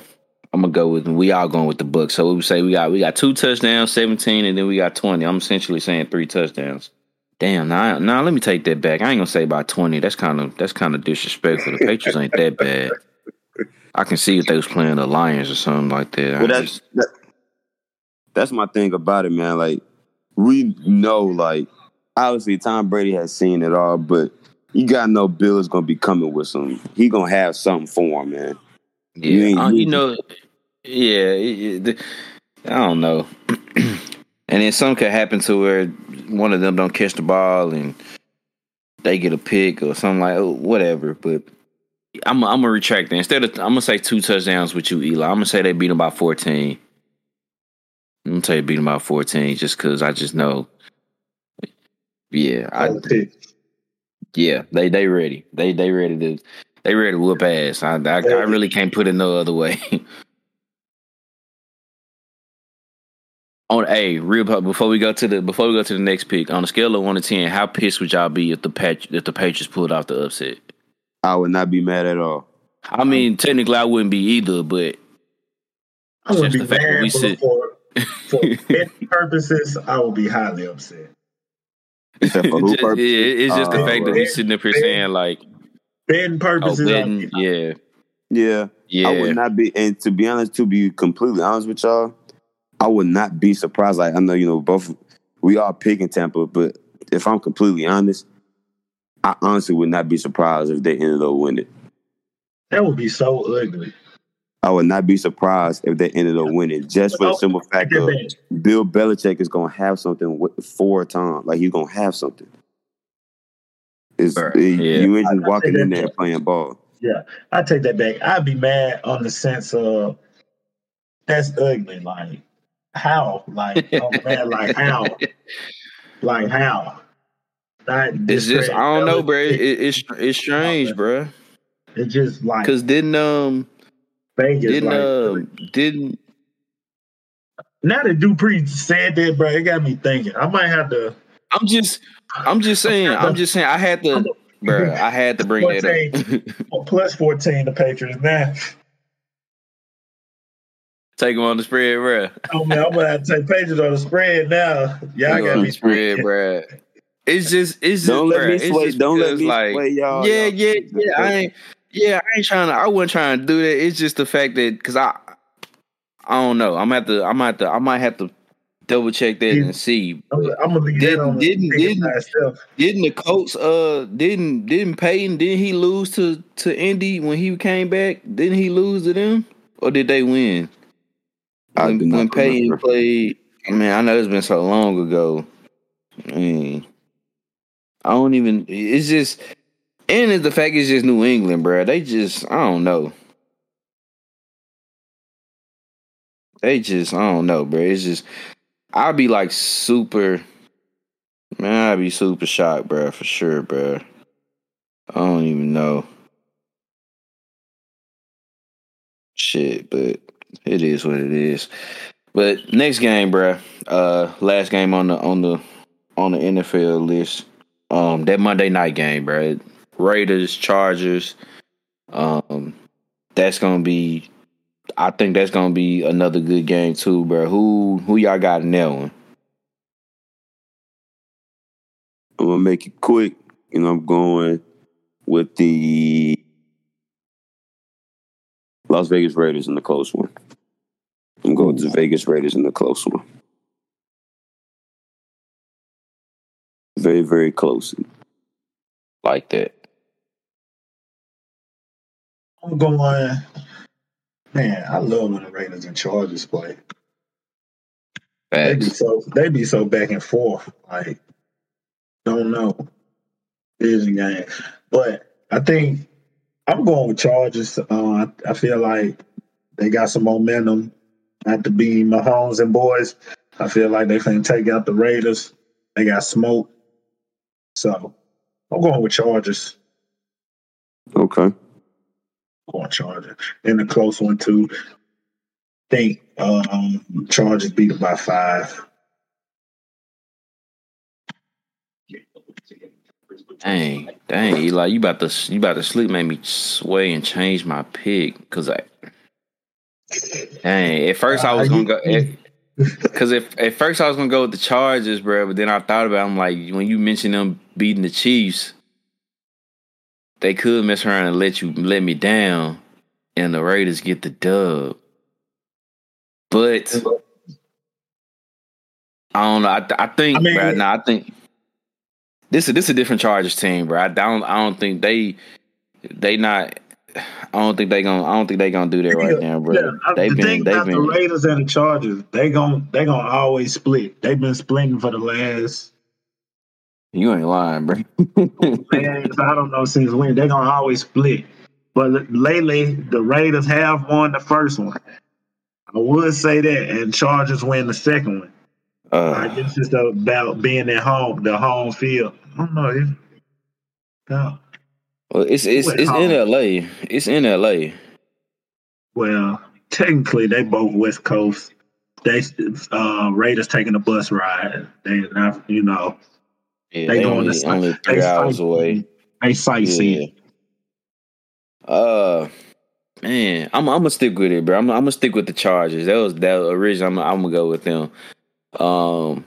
I'm gonna go with we all going with the Bucks. So we say we got we got two touchdowns, seventeen, and then we got twenty. I'm essentially saying three touchdowns. Damn, now nah, nah, let me take that back. I ain't gonna say about twenty. That's kind of that's kind of disrespectful. The Patriots ain't that bad. I can see if they was playing the Lions or something like that. Well, that's just... that, that's my thing about it, man. Like we know, like obviously Tom Brady has seen it all, but you gotta know Bill is gonna be coming with some. He gonna have something for him, man. Yeah, you, uh, you know, yeah. It, it, I don't know. and then some could happen to where one of them don't catch the ball and they get a pick or something like oh, whatever. But I'm I'm gonna retract that. Instead of I'm gonna say two touchdowns with you, Eli. I'm gonna say they beat them by 14. I'm gonna tell you beat them by 14 just because I just know. Yeah, I, yeah, they they ready. They they ready to they ready to whoop ass. I I, I really can't put it no other way. on a real before we go to the before we go to the next pick on a scale of one to ten, how pissed would y'all be if the patch if the Patriots pulled off the upset? I would not be mad at all. I mean, technically, I wouldn't be either, but I would be mad for, for purposes. I would be highly upset. Except for who just. Yeah, it's just the uh, fact that we're sitting up here saying like betting oh, purposes. Oh, betting, yeah, yeah, yeah. I would not be, and to be honest, to be completely honest with y'all, I would not be surprised. Like I know you know both we are picking Tampa, but if I'm completely honest, I honestly would not be surprised if they ended up winning. That would be so ugly. I would not be surprised if they ended up winning, just for the simple fact of Bill Belichick is going to have something for Tom. Like he's going to have something. It's, yeah. You ain't just walking in there playing ball. Yeah, I take that back. I'd be mad on the sense of that's ugly. Like how? Like oh man, like how? Like how? It's just I don't know, bro. It, it's it's strange, bro. It's just like because didn't um Vegas didn't um didn't now that Dupree said that, bro, it got me thinking. I might have to. I'm just, I'm just saying, I'm just saying, I had to, bro, I had to bring 14, that up. plus fourteen, the Patriots now. Take them on the spread, bro. Oh man, I'm gonna have to take Patriots on the spread now. Y'all got me spread, bro. It's just it's don't just, let me sway. Don't let me like, sway y'all. Yeah, y'all. yeah, yeah. I ain't. Yeah, I ain't trying to. I wasn't trying to do that. It's just the fact that because I, I don't know. I'm at the. I'm at the. I might have to double check that yeah. and see. I'm, I'm gonna leave didn't, that didn't didn't, didn't the Colts uh didn't didn't Peyton didn't he lose to to Indy when he came back? Didn't he lose to them or did they win? I When, when Peyton played, I mean, I know it's been so long ago. I mean, I don't even. It's just, and it's the fact it's just New England, bro. They just, I don't know. They just, I don't know, bro. It's just, I'd be like super, man. I'd be super shocked, bro, for sure, bro. I don't even know. Shit, but it is what it is. But next game, bro. Uh, last game on the on the on the NFL list. Um, that Monday night game, bro. Raiders, Chargers. Um, that's gonna be. I think that's gonna be another good game too, bro. Who who y'all got in that one? I'm gonna make it quick, and I'm going with the Las Vegas Raiders in the close one. I'm going to the Vegas Raiders in the close one. Very, very close. Like that. I'm going. Man, I love when the Raiders and Chargers play. They be so they be so back and forth. Like, don't know. Vision game, but I think I'm going with Chargers. Uh, I, I feel like they got some momentum after being Mahomes and boys. I feel like they can take out the Raiders. They got smoke. So I'm going with Chargers. Okay. I'm going Chargers. In a close one too. think um, Chargers beat it by five. Dang, dang, Eli, you about to you about to sleep made me sway and change my pick because I, dang, at first I was gonna go. Because if at first I was gonna go with the Chargers, bro, but then I thought about, it, I'm like, when you mentioned them beating the Chiefs, they could mess around and let you let me down, and the Raiders get the dub. But I don't know. I, I think, I mean, bro, nah, I think this is this is a different Chargers team, bro. I don't I don't think they they not I don't think they gonna. I don't think they gonna do that right Yeah, now, bro. Yeah, they've the been. thing They've about the been. Raiders and the Chargers, They gonna. they gonna always split. They've been splitting for the last You ain't lying, bro. man, I don't know since when. They're gonna always split. But lately, the Raiders have won the first one. I would say that, and Chargers win the second one. I uh, guess it's about being at home, the home field. I don't know. If, no. well, it's it's it's in. L.A. It's in L.A. Well, technically, they both West Coast. They uh, Raiders taking a bus ride. They not, you know, Yeah, They they, going only to- only they three hours sightseeing. away. they sightseeing. Yeah. Uh, man, I'm I'm gonna stick with it, bro. I'm I'm gonna stick with the Chargers. That was that original. I'm, I'm gonna go with them. Um,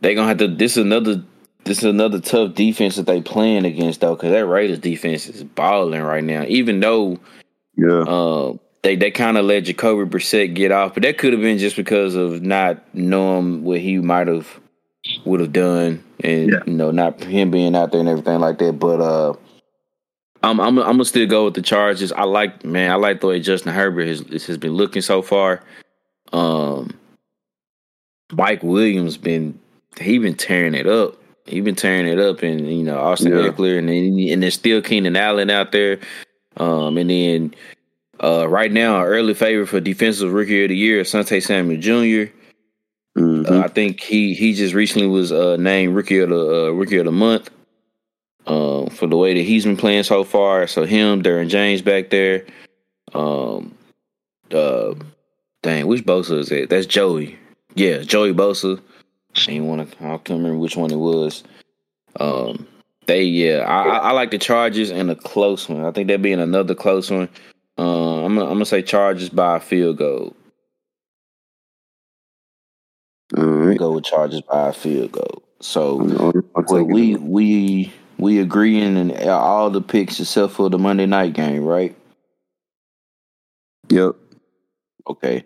they gonna have to. This is another. This is another tough defense that they playing against though, because that Raiders defense is balling right now. Even though Yeah. uh, they they kind of let Jacoby Brissett get off, but that could have been just because of not knowing what he might have would have done, and Yeah. you know, not him being out there and everything like that. But uh, I'm I'm I'm gonna still go with the Chargers. I like man, I like the way Justin Herbert has has been looking so far. Um, Mike Williams been he been tearing it up. He been tearing it up, and you know Austin Yeah. Ekeler, and then and there's still Keenan Allen out there. Um, and then uh, right now, early favorite for defensive rookie of the year, Sante Samuel Jr. Mhm. Uh, I think he he just recently was uh, named rookie of the uh, rookie of the month. Um, for the way that he's been playing so far, so him, Derwin James back there. Um, uh, dang, which Bosa is that? That's Joey. Yeah, Joey Bosa. I ain't want to. I can't remember which one it was. Um, they yeah, I, I, I like the Chargers and a close one. I think that being another close one. Uh, I'm gonna, I'm gonna say Chargers by a field goal. All right. Go with Chargers by a field goal. So we we we agreeing in all the picks except for the Monday night game, right? Yep. Okay.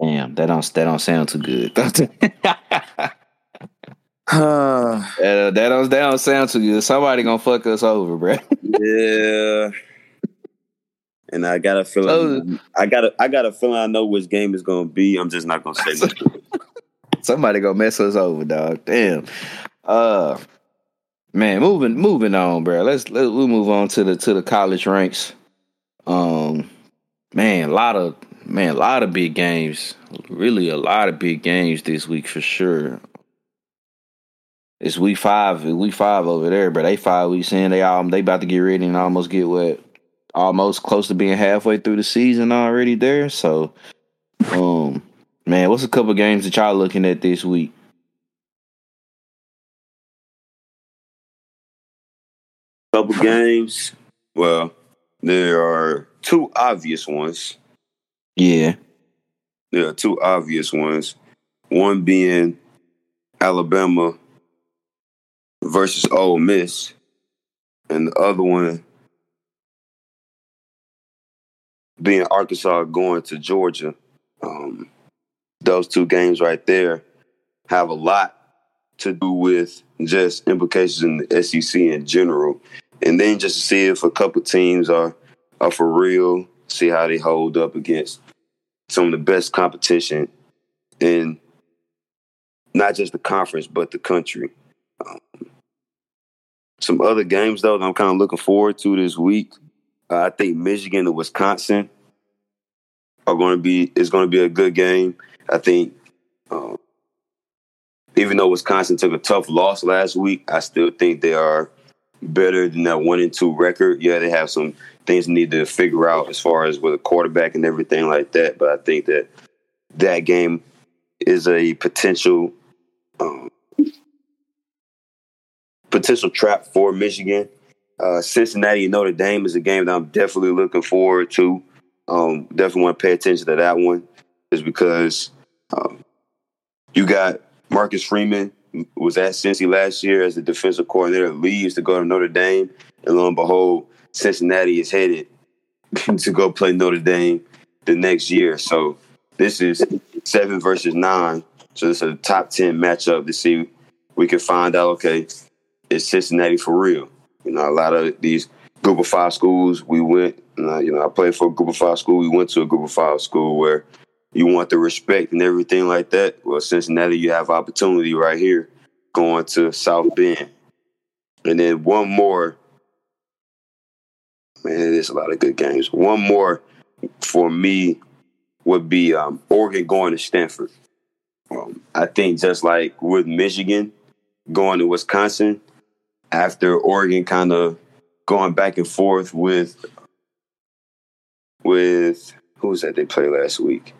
Damn, that don't that don't sound too good. that, yeah. that don't that don't sound too good. Somebody gonna fuck us over, bro. And I got a feeling. I got a. I got a feeling. I know which game is going to be. I'm just not going to say nothing. Somebody gonna mess us over, dog. Damn. Uh, man, moving moving on, bro. Let's let we'll move on to the to the college ranks. Um, man, a lot of man, a lot of big games. Really, a lot of big games this week for sure. It's week five. Week five over there, but they five weeks in. They all they about to get ready and almost get what almost close to being halfway through the season already there. So, um, man, what's a couple games that y'all looking at this week? Couple games. Well, there are two obvious ones. Yeah, There are two obvious ones. One being Alabama versus Ole Miss, and the other one being Arkansas going to Georgia. Um, those two games right there have a lot to do with just implications in the SEC in general, and then just to see if a couple teams are are for real. See how they hold up against some of the best competition in not just the conference but the country. Um, some other games though that I'm kind of looking forward to this week. Uh, I think Michigan and Wisconsin are going to be is going to be a good game. I think um, even though Wisconsin took a tough loss last week, I still think they are better than that one and two record. Yeah, they have some things need to figure out as far as with a quarterback and everything like that. But I think that that game is a potential um, potential trap for Michigan. Uh, Cincinnati Notre Dame is a game that I'm definitely looking forward to. Um, definitely want to pay attention to that one, is because um, you got Marcus Freeman was at Cincy last year as the defensive coordinator, leaves to go to Notre Dame, and lo and behold, Cincinnati is headed to go play Notre Dame the next year. So this is seven versus nine. So this is a top ten matchup to see. We can find out. Okay, is Cincinnati for real? You know, a lot of these group of five schools. We went, you know, I played for a group of five school. We went to a group of five school where you want the respect and everything like that. Well, Cincinnati, you have opportunity right here going to South Bend. And then one more. Man, is a lot of good games. One more for me would be um, Oregon going to Stanford. Um, I think just like with Michigan going to Wisconsin, after Oregon kind of going back and forth with with who was that they played last week?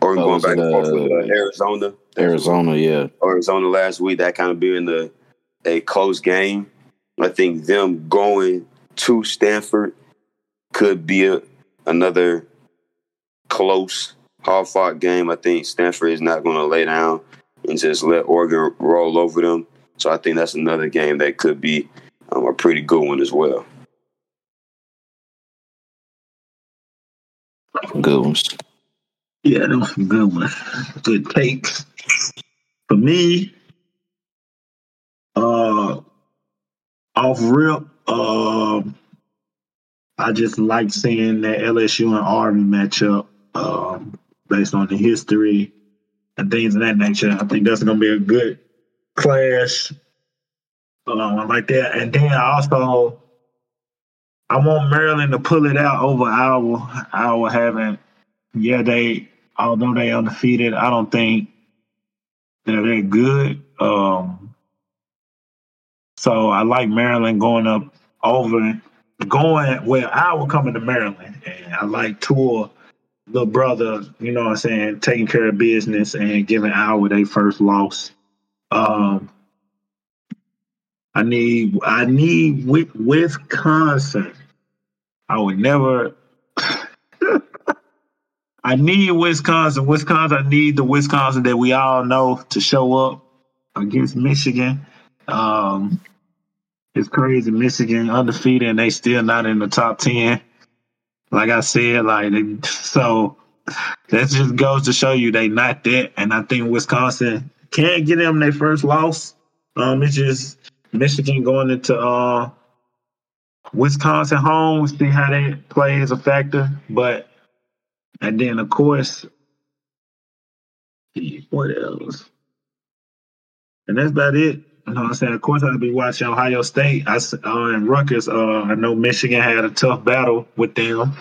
Oregon Oh, going back it, and forth with uh, uh, Arizona. Arizona, yeah. Arizona last week, that kind of being the a close game. I think them going to Stanford could be a, another close, hard fought game. I think Stanford is not going to lay down and just let Oregon roll over them. So I think that's another game that could be um, a pretty good one as well. Good ones. Yeah, those some good ones. Good takes. For me, uh, off rip, um, I just like seeing that LSU and Army matchup um, based on the history and things of that nature. I think that's going to be a good clash. Um, like that. And then also, I want Maryland to pull it out over Iowa. Iowa haven't yeah, they although they undefeated, I don't think they're that good. Um, so I like Maryland going up over going well, Iowa coming to Maryland, and I like Tour little brother, you know what I'm saying, taking care of business and giving Iowa their first loss. Um, I need I need Wi- Wisconsin. I would never I need Wisconsin. Wisconsin, I need the Wisconsin that we all know to show up against Michigan. Um, it's crazy. Michigan undefeated and they still not in the top 10. Like I said, like so that just goes to show you they not that. And I think Wisconsin can't get them their first loss. Um, it's just Michigan going into uh Wisconsin home. See how they play is a factor, but and then of course, what else? And that's about it. You know what I'm saying? Of course, I'll be watching Ohio State. I uh, and Rutgers. Uh, I know Michigan had a tough battle with them,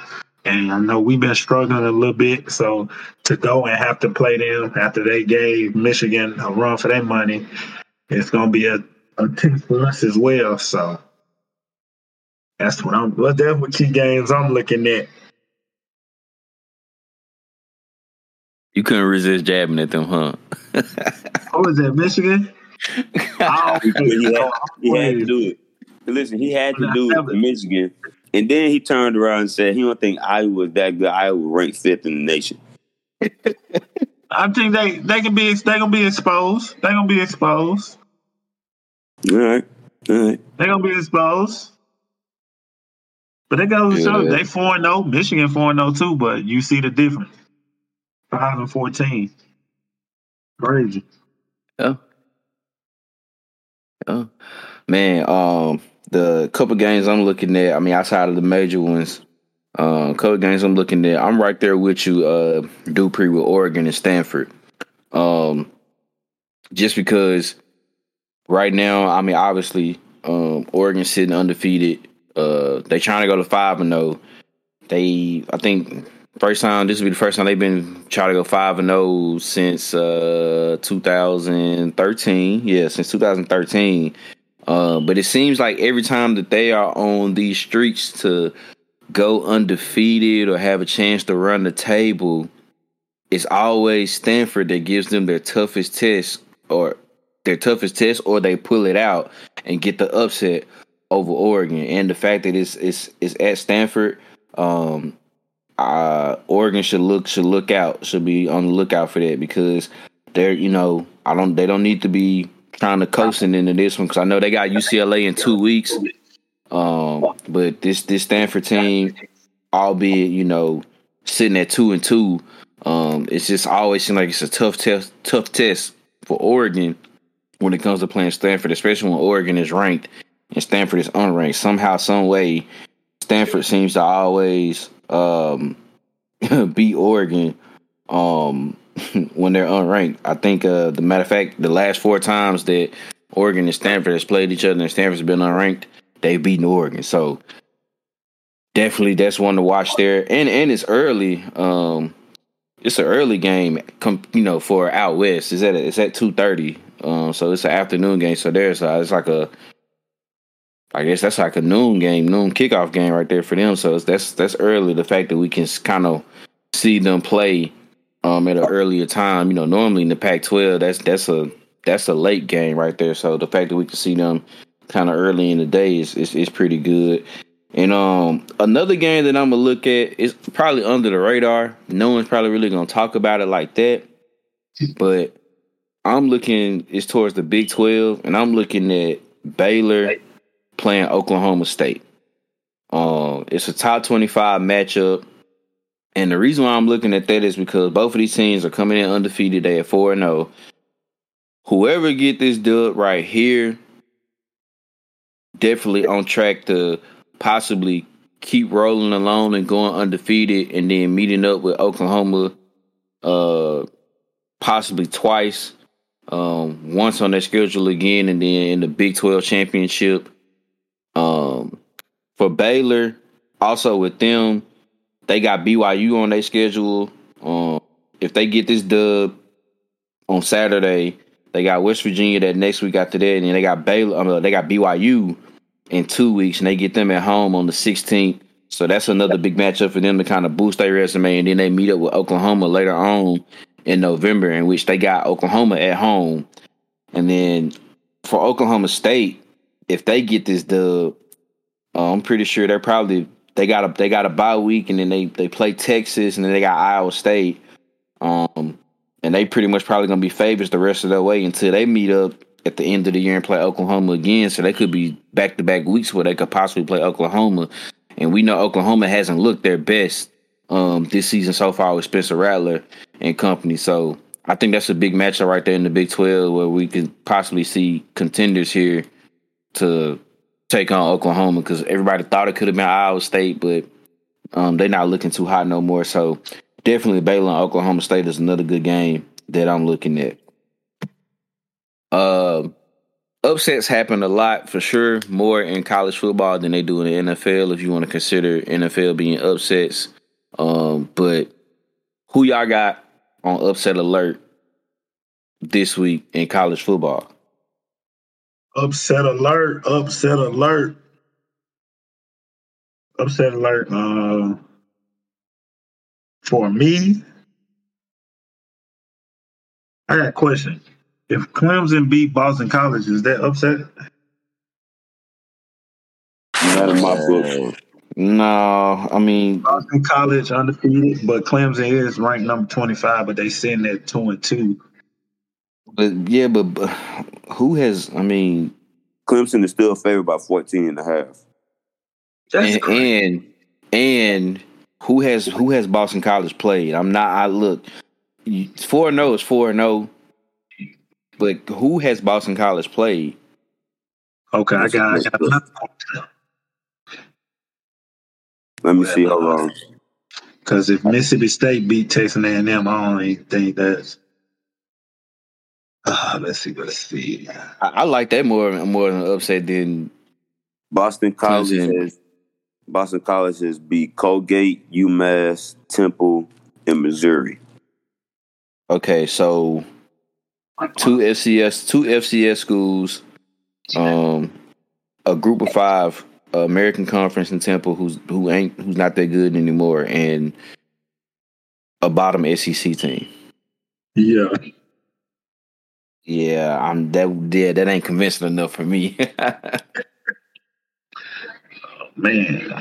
and I know we've been struggling a little bit. So to go and have to play them after they gave Michigan a run for their money, it's gonna be a, a test for us as well. So that's what I'm. Well, that's what key games I'm looking at. You couldn't resist jabbing at them, huh? Oh, is that Michigan? Oh, he, had, he had to do it. Listen, he had to do it for Michigan, and then he turned around and said he don't think Iowa was that good. Iowa ranked fifth in the nation. I think they they can be they gonna be exposed. They gonna be exposed. All right, all right. They gonna be exposed. But they go to show they four and zero. Michigan four and zero too. But you see the difference. Five and fourteen. Crazy. Yeah. Yeah. Man, um, the couple games I'm looking at, I mean, outside of the major ones, uh, couple games I'm looking at, I'm right there with you, uh, Dupree with Oregon and Stanford. Um, just because right now, I mean, obviously, um, Oregon's sitting undefeated. Uh, they trying to go to five and zero. They, I think, first time this will be the first time they've been trying to go five and zero since uh 2013. Yeah, since 2013. Uh, but it seems like every time that they are on these streaks to go undefeated or have a chance to run the table, it's always Stanford that gives them their toughest test or their toughest test or they pull it out and get the upset over Oregon. And the fact that it's it's it's at Stanford, um, uh, Oregon should look should look out should be on the lookout for that because they're you know I don't they don't need to be trying to coasting into this one because I know they got UCLA in two weeks. Um, but this this Stanford team, albeit you know sitting at two and two, um, it's just always seems like it's a tough test tough test for Oregon when it comes to playing Stanford, especially when Oregon is ranked and Stanford is unranked. Somehow, some way, Stanford seems to always um, beat Oregon um, when they're unranked. I think uh, the matter of fact, the last four times that Oregon and Stanford has played each other and Stanford's been unranked, they've beaten Oregon. So definitely that's one to watch there. And and it's early. Um, it's an early game, you know, for out west. Is at it's at two thirty. Um, so it's an afternoon game. So there's uh, it's like a, I guess that's like a noon game, noon kickoff game right there for them. So that's that's early. The fact that we can kind of see them play um at an earlier time. You know, normally in the Pac-12, that's that's a that's a late game right there. So the fact that we can see them kind of early in the day is, is is pretty good. And um, another game that I'm gonna look at is probably under the radar. No one's probably really gonna talk about it like that. But I'm looking is towards the Big Twelve, and I'm looking at Baylor playing Oklahoma State. Um, it's a top 25 matchup. And the reason why I'm looking at that is because both of these teams are coming in undefeated. They at 4 0. Whoever get this dub right here, definitely on track to possibly keep rolling along and going undefeated and then meeting up with Oklahoma uh possibly twice. Um once on their schedule again and then in the Big 12 championship. Um for Baylor, also with them, they got BYU on their schedule. Um if they get this dub on Saturday, they got West Virginia that next week after that, and then they got Baylor. Um, they got BYU in two weeks, and they get them at home on the 16th. So that's another big matchup for them to kind of boost their resume. And then they meet up with Oklahoma later on in November, in which they got Oklahoma at home. And then for Oklahoma State, if they get this dub, uh, I'm pretty sure they're probably they got a they got a bye week, and then they they play Texas, and then they got Iowa State. Um, and they pretty much probably gonna be favorites the rest of the way until they meet up at the end of the year and play Oklahoma again. So they could be back to back weeks where they could possibly play Oklahoma. And we know Oklahoma hasn't looked their best um, this season so far with Spencer Rattler and company. So I think that's a big matchup right there in the Big 12 where we could possibly see contenders here to take on Oklahoma because everybody thought it could have been Iowa State, but um, they're not looking too hot no more. So definitely Baylor and Oklahoma State is another good game that I'm looking at. Uh, upsets happen a lot for sure, more in college football than they do in the NFL. If you want to consider NFL being upsets, um, but who y'all got on upset alert this week in college football? Upset alert! Upset alert! Upset alert! Uh, for me, I got a question. If Clemson beat Boston College, is that upset? Not in my book. No, I mean Boston College undefeated, but Clemson is ranked number twenty five, but they sitting at two and two. But yeah, but, but who has? I mean, Clemson is still favored by 14 and a half. and, and and who has who has Boston College played? I'm not. I look four zero oh is four zero. Oh, but who has Boston College played? Okay, I got, I got Let me see. how long. Because if Mississippi State beat Texas A&M, I don't even think that's. Uh, let's see. Let's see. I, I like that more more than upset than Boston College Clemson. has Boston College has beat Colgate, UMass, Temple, and Missouri. okay. So two FCS two FCS schools, um, a group of five, uh, American Conference and Temple, who's who ain't who's not that good anymore, and a bottom SEC team. Yeah. Yeah, I'm that. Yeah, that ain't convincing enough for me. Man.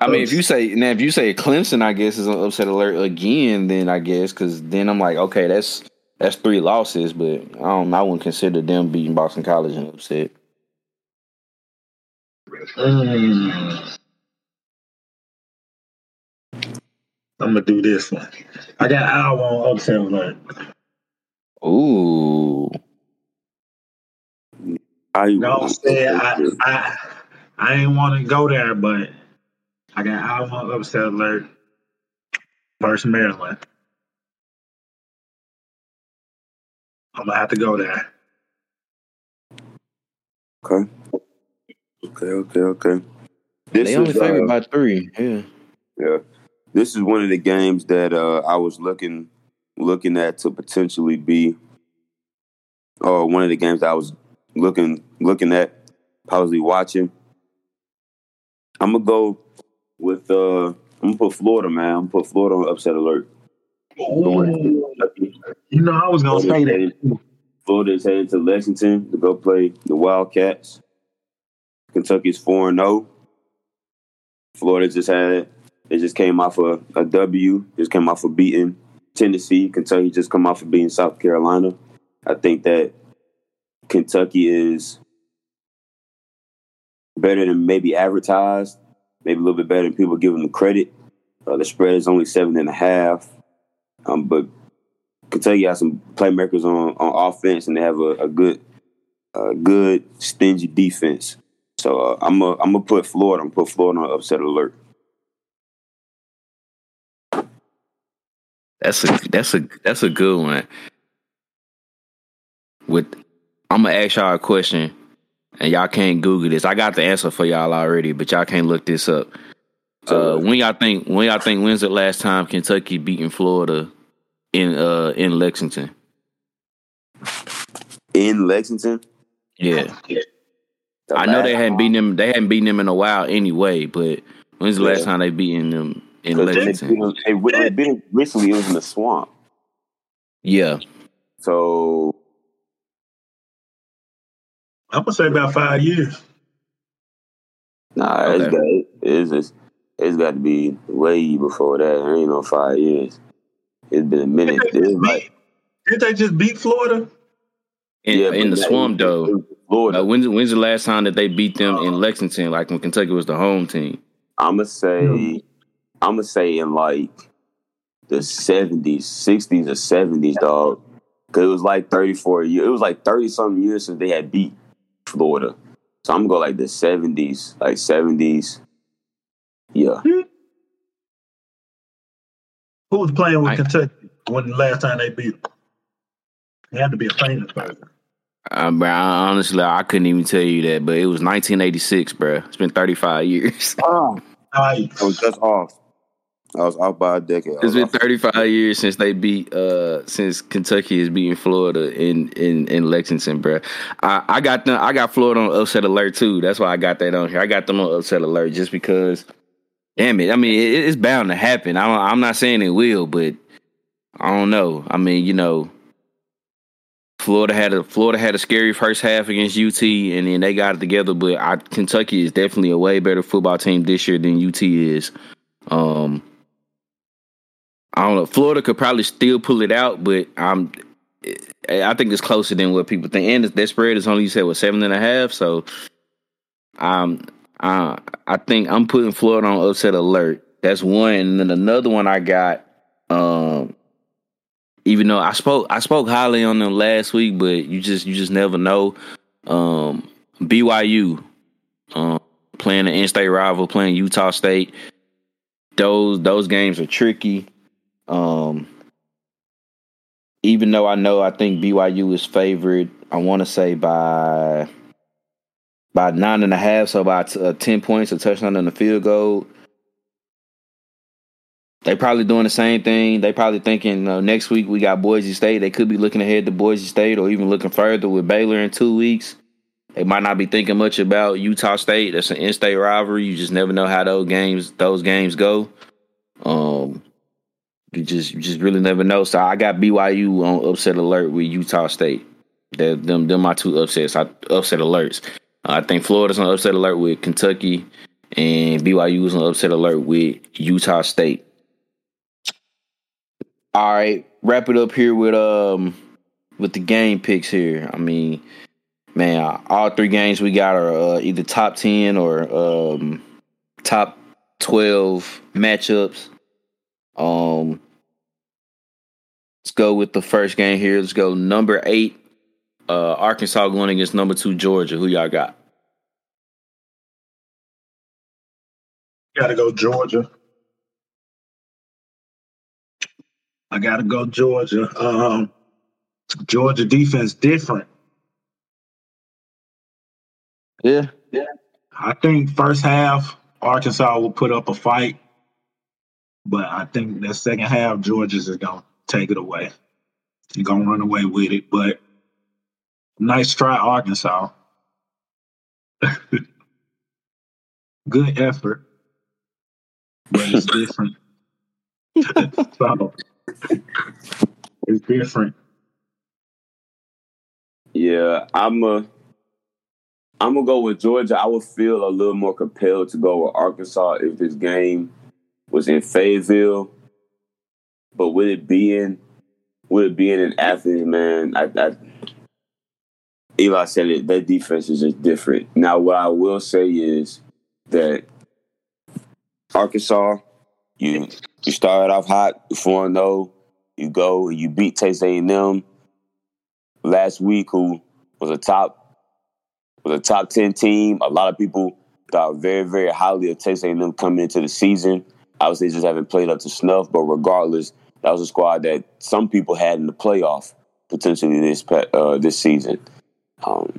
I mean, if you say now, if you say Clemson, I guess is an upset alert again, then I guess because then I'm like, okay, that's that's three losses, but I don't. I wouldn't consider them beating Boston College an upset. Mm. I'm gonna do this one. I got Iowa on upset alert. Ooh, How you? No, I'm saying I, I, I ain't want to go there, but I got Iowa upset alert versus Maryland. I'm gonna have to go there. Okay. Okay. Okay. Okay. This they only is, favored uh, by three. Yeah. Yeah, this is one of the games that uh, I was looking looking at to potentially be, or one of the games I was looking looking at, possibly watching. I'm gonna go with uh, I'm gonna put Florida, man. I'm gonna put Florida on upset alert. Ooh, you know, I was gonna say that. Florida is headed to Lexington to go play the Wildcats. Kentucky's four and zero. Florida just had they just came off a, a W. Just came off of beating Tennessee. Kentucky just come off of beating South Carolina. I think that Kentucky is better than maybe advertised. Maybe a little bit better than people give them the credit. Uh, the spread is only seven and a half. Um, but Kentucky has some playmakers on, on offense, and they have a, a good, a good stingy defense. So uh, I'm a, I'm gonna put Florida. I'm put Florida on upset alert. That's a that's a that's a good one. With I'm gonna ask y'all a question, and y'all can't Google this. I got the answer for y'all already, but y'all can't look this up. Uh, when y'all think when y'all think when's the last time Kentucky beating Florida in uh in Lexington? In Lexington, Yeah, the I know they hadn't beaten them. They hadn't beaten them in a while anyway. But when's the last Yeah. time they beaten them in Because they, Lexington? beat them- they, wi- they beat them recently. It was in the swamp. Yeah, So I'm gonna say about five years. nah, it's Okay. got it's just, it's got to be way before that. There ain't no five years. It's been a minute. Didn't they It's just like beat, didn't they just beat Florida? in, yeah, in the swamp it though. Florida. Uh, when's when's the last time that they beat them in Lexington? Like when Kentucky was the home team. I'm gonna say Hmm. I'm gonna say in like the seventies, sixties or seventies, dog. Cause it was like thirty four years. It was like thirty something years since they had beat Florida. So I'm gonna go like the seventies, like seventies. Yeah, Who was playing with I- Kentucky when the last time they beat them? It had to be a famous person. Um, bro, I, honestly, I couldn't even tell you that, but it was 1986, bro. It's been 35 years. Nice. I was just off. I was off by a decade. It's been thirty five years since they beat, uh, since Kentucky is beating Florida in in in Lexington, bro. I, I got them. I got Florida on upset alert too. That's why I got that on here. I got them on upset alert just because. Damn it! I mean, it, it's bound to happen. I don't, I'm not saying it will, but I don't know. I mean, you know, Florida had a Florida had a scary first half against UT, and then they got it together. But I, Kentucky is definitely a way better football team this year than UT is. Um, I don't know. Florida could probably still pull it out, but I'm. I think it's closer than what people think. And that spread is only you said what seven and a half. So, um, uh, I think I'm putting Florida on upset alert. That's one, and then another one I got. Um, even though I spoke, I spoke highly on them last week, but you just you just never know. Um, BYU, um, playing an in-state rival, playing Utah State. Those those games are tricky. Um, even though I know I think BYU is favored, I want to say by by nine and a half, so about uh, ten points, a touchdown and a field goal. They probably doing the same thing. They probably thinking uh, next week we got Boise State. They could be looking ahead to Boise State, or even looking further with Baylor in two weeks. They might not be thinking much about Utah State. That's an in-state rivalry. You just never know how those games those games go. Um, you just you just really never know. So I got BYU on upset alert with Utah State. They're, them them my two upsets. I, upset alerts. I think Florida's on upset alert with Kentucky, and BYU is on upset alert with Utah State. All right, wrap it up here with um with the game picks here. I mean, man, all three games we got are uh, either top ten or um top twelve matchups. Um, let's go with the first game here. Let's go number eight uh, Arkansas going against number two Georgia. Who y'all got? Gotta go Georgia. I gotta go Georgia. Um, Georgia defense different. Yeah, yeah. I think first half Arkansas will put up a fight, but I think that second half Georgia's is gonna take it away. You're gonna run away with it, but nice try, Arkansas. Good effort, but it's different. so it's different. Yeah, I'm a. I'm gonna go with Georgia. I would feel a little more compelled to go with Arkansas if this game was in Fayetteville. But with it being, with it being in Athens, man, I, I Eli said it. That defense is just different. Now, what I will say is that Arkansas, you you started off hot, four zero. Oh, you go, you beat Texas A and M last week, who was a top was a top ten team. A lot of people thought very very highly of Texas A and M coming into the season. Obviously, just haven't played up to snuff. But regardless, that was a squad that some people had in the playoff potentially this uh, this season. Um,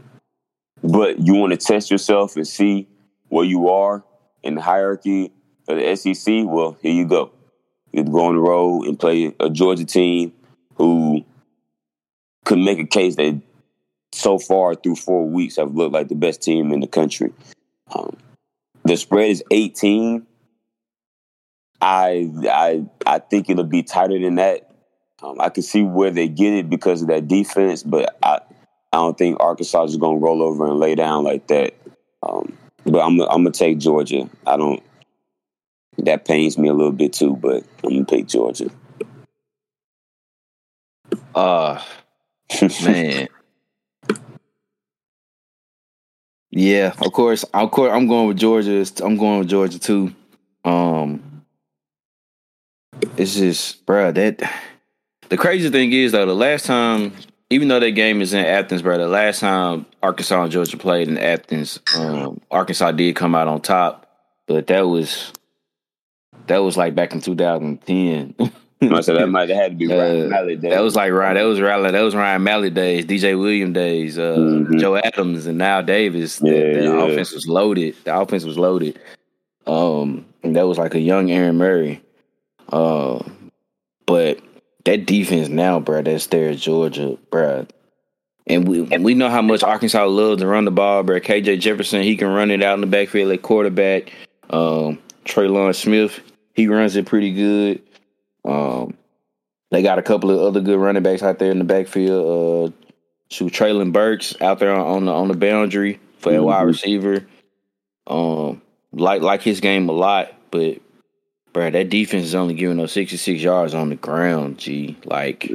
but you want to test yourself and see where you are in the hierarchy of the SEC. Well, here you go. You go on the road and play a Georgia team who could make a case that so far through four weeks have looked like the best team in the country. Um, the spread is 18. I I I think it'll be tighter than that. Um, I can see where they get it because of that defense, but I I don't think Arkansas is going to roll over and lay down like that. Um, but I'm I'm gonna take Georgia. I don't. That pains me a little bit too, but I'm gonna take Georgia. Uh man. yeah, of course. Of course, I'm going with Georgia. I'm going with Georgia too. Um, it's just, bro. That the crazy thing is though, the last time even though that game is in Athens, bro, the last time Arkansas and Georgia played in Athens, um, Arkansas did come out on top, but that was that was like back in 2010. so that might have had to be Ryan uh, Mallett days. That was like Ryan. That was Ryan. That was Ryan Mallett days. DJ William days. Uh, mm-hmm. Joe Adams and now Davis. Yeah, the, the yeah. offense was loaded. The offense was loaded. Um, that was like a young Aaron Murray. Uh, but that defense now, bro, that's there at Georgia, bro. And we and we know how much Arkansas loves to run the ball, bro. KJ Jefferson, he can run it out in the backfield at quarterback. Um, Trelon Smith, he runs it pretty good. Um, they got a couple of other good running backs out there in the backfield. Uh, shoot, Treylon Burks out there on the on the boundary for mm-hmm. a wide receiver. Um, like like his game a lot, but Bro, that defense is only giving us 66 yards on the ground, G. Like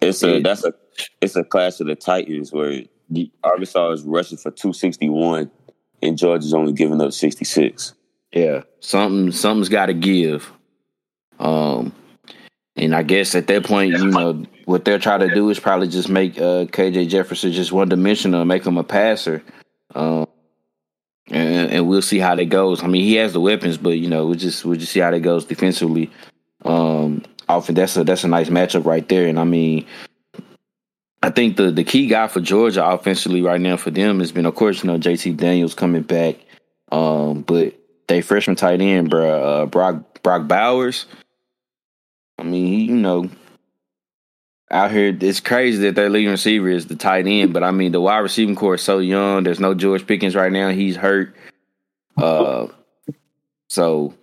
it's a that's a it's a clash of the Titans where the, Arkansas is rushing for 261 and Georgia's only giving up 66. Yeah. Something something's gotta give. Um and I guess at that point, you know, what they're trying to do is probably just make uh, KJ Jefferson just one dimensional, make him a passer. Um, and, and we'll see how that goes. I mean, he has the weapons, but you know, we'll just we'll just see how that goes defensively. Um, often that's a that's a nice matchup right there. And I mean, I think the the key guy for Georgia offensively right now for them has been, of course, you know, JT Daniels coming back. Um, but they freshman tight end, bro, uh, Brock Brock Bowers. I mean, he, you know, out here, it's crazy that their leading receiver is the tight end, but I mean the wide receiving corps is so young. There's no George Pickens right now; he's hurt. Uh, so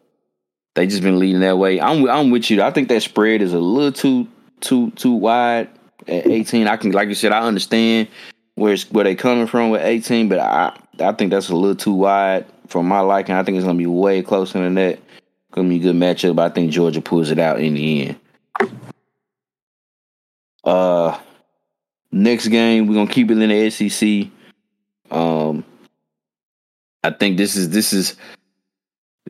they just been leading that way. I'm I'm with you. I think that spread is a little too too too wide at 18. I can, like you said, I understand where where they coming from with 18, but I I think that's a little too wide for my liking. I think it's gonna be way closer than that. Gonna be a good matchup, I think Georgia pulls it out in the end. Uh, next game we're gonna keep it in the SEC. Um, I think this is this is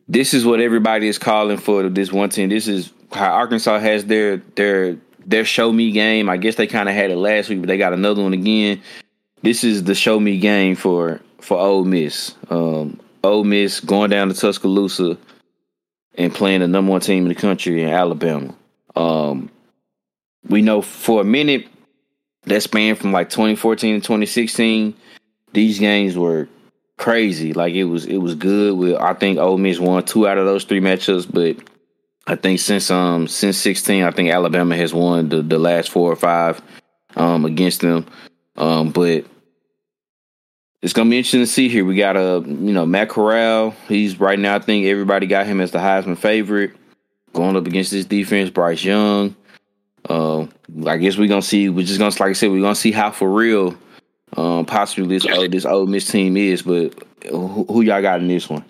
this is what everybody is calling for this one team. This is how Arkansas has their their their show me game. I guess they kind of had it last week, but they got another one again. this is the show me game for for Ole Miss. Um, Ole Miss going down to Tuscaloosa and playing the number one team in the country in Alabama. Um, we know for a minute that span from like 2014 to 2016, these games were crazy. Like it was it was good. With I think Ole Miss won two out of those three matchups, but I think since um since 16, I think Alabama has won the, the last four or five um against them. Um, but it's gonna be interesting to see here. We got a you know Matt Corral. He's right now. I think everybody got him as the Heisman favorite going up against this defense. Bryce Young. Uh, I guess we're gonna see. We're just gonna like I said, we're gonna see how for real, um, possibly this uh, this Ole Miss team is. But who, who y'all got in this one?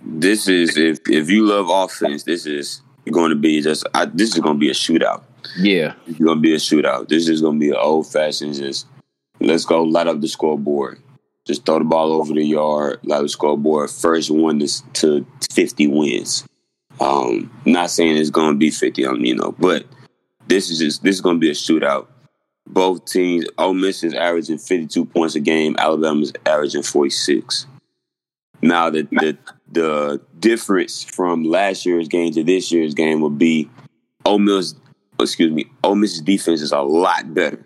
This is if if you love offense, this is going to be just. I, this is going to be a shootout. Yeah, it's going to be a shootout. This is going to be an old fashioned just let's go light up the scoreboard. Just throw the ball over the yard, light up the scoreboard. First one to, to 50 wins. Um, not saying it's going to be 50 on you know, but this is just this is going to be a shootout. Both teams, Ole Miss is averaging 52 points a game. Alabama's averaging 46. Now the the the difference from last year's game to this year's game would be Ole Miss, excuse me, Ole Miss's defense is a lot better.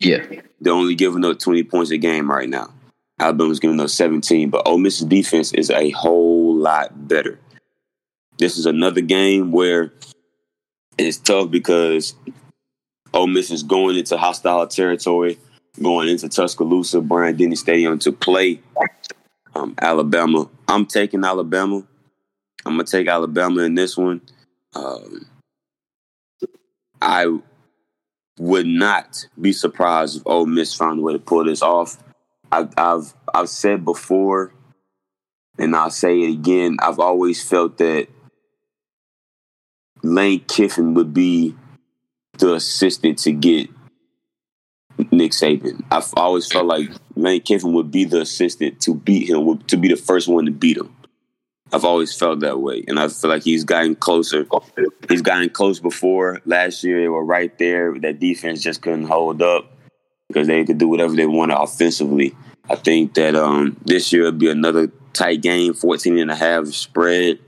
Yeah. They're only giving up 20 points a game right now. Alabama's giving up 17, but Ole Miss's defense is a whole lot better. This is another game where it's tough because Ole Miss is going into hostile territory, going into Tuscaloosa, Bryant Denny Stadium to play um, Alabama. I'm taking Alabama. I'm gonna take Alabama in this one. Um, I would not be surprised if Ole Miss found a way to pull this off. I've I've I've said before, and I'll say it again. I've always felt that Lane Kiffin would be the assistant to get Nick Saban. I've always felt like Lane Kiffin would be the assistant to beat him, to be the first one to beat him. I've always felt that way, and I feel like he's gotten closer. He's gotten close before. Last year, they were right there. That defense just couldn't hold up because they could do whatever they wanted offensively. I think that um, this year will be another tight game, 14 and a half spread.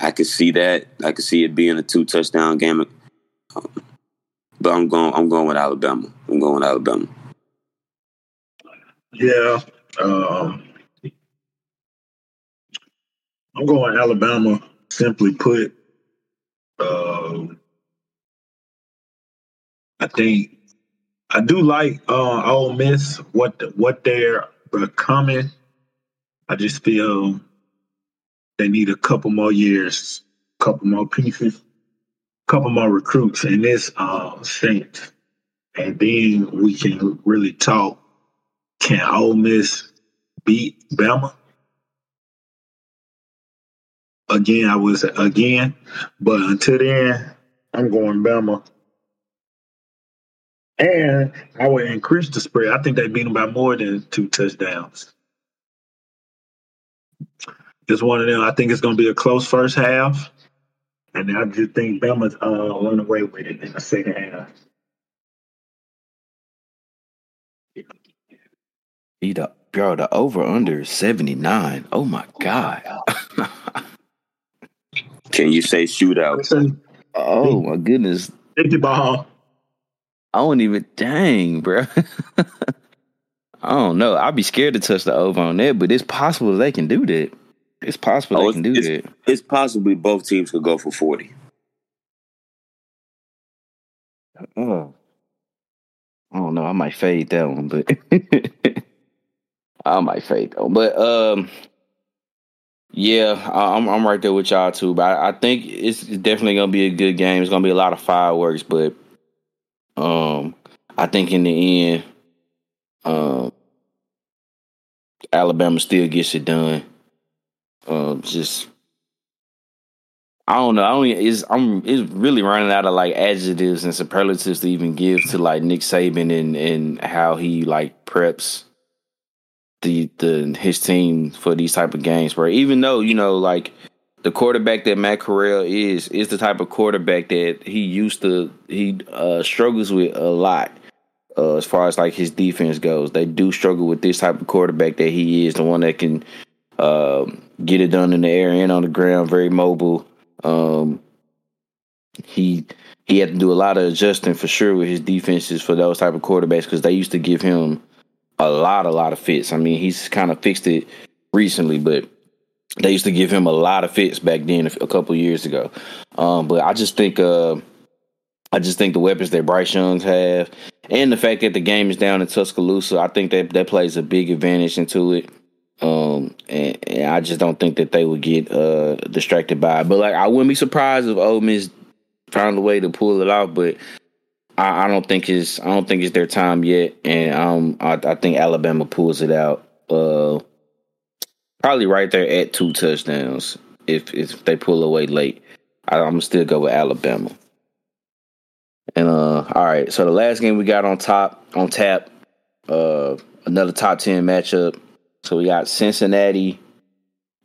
I could see that. I could see it being a two touchdown game. Um, but I'm going. I'm going with Alabama. I'm going with Alabama. Yeah. Um, I'm going Alabama. Simply put, uh, I think I do like uh, Ole Miss what what they're becoming. I just feel they need a couple more years, couple more pieces, couple more recruits in this uh, state, and then we can really talk. Can Ole Miss beat Bama? Again, I was again, but until then, I'm going Bama. And I would increase the spread. I think they beat them by more than two touchdowns. It's one of them. I think it's going to be a close first half, and I just think Bama's uh, run away with it in the second half. Beat up, bro. The over under seventy nine. Oh my god. Can you say shootout? Oh my goodness. Empty ball. I don't even dang, bro. I don't know. I'd be scared to touch the over on that, but it's possible they can do that. It's possible oh, they can do it's, that. It's possibly both teams could go for forty. Oh, I don't know. I might fade that one, but I might fade that one. But um, yeah, I'm I'm right there with y'all too. But I, I think it's definitely gonna be a good game. It's gonna be a lot of fireworks, but um, I think in the end, um, Alabama still gets it done. Um, just I don't know. I don't. It's I'm. It's really running out of like adjectives and superlatives to even give to like Nick Saban and and how he like preps the the his team for these type of games. Where even though you know like the quarterback that Matt Corral is is the type of quarterback that he used to he uh, struggles with a lot. uh, as far as like his defense goes. They do struggle with this type of quarterback that he is, the one that can uh, get it done in the air and on the ground, very mobile. Um, he he had to do a lot of adjusting for sure with his defenses for those type of quarterbacks because they used to give him a lot, a lot of fits. I mean, he's kind of fixed it recently, but they used to give him a lot of fits back then a, couple years ago. Um, but I just think uh, I just think the weapons that Bryce Young's have, and the fact that the game is down in Tuscaloosa, I think that that plays a big advantage into it. Um, and, and I just don't think that they would get uh distracted by it. But like, I wouldn't be surprised if Ole Miss found a way to pull it off. But I, I don't think it's I don't think it's their time yet, and um, I, I think Alabama pulls it out. Uh, probably right there at two touchdowns if if they pull away late. I, I'm still go with Alabama. And uh, all right, so the last game we got on top on tap, uh, another top ten matchup. So we got Cincinnati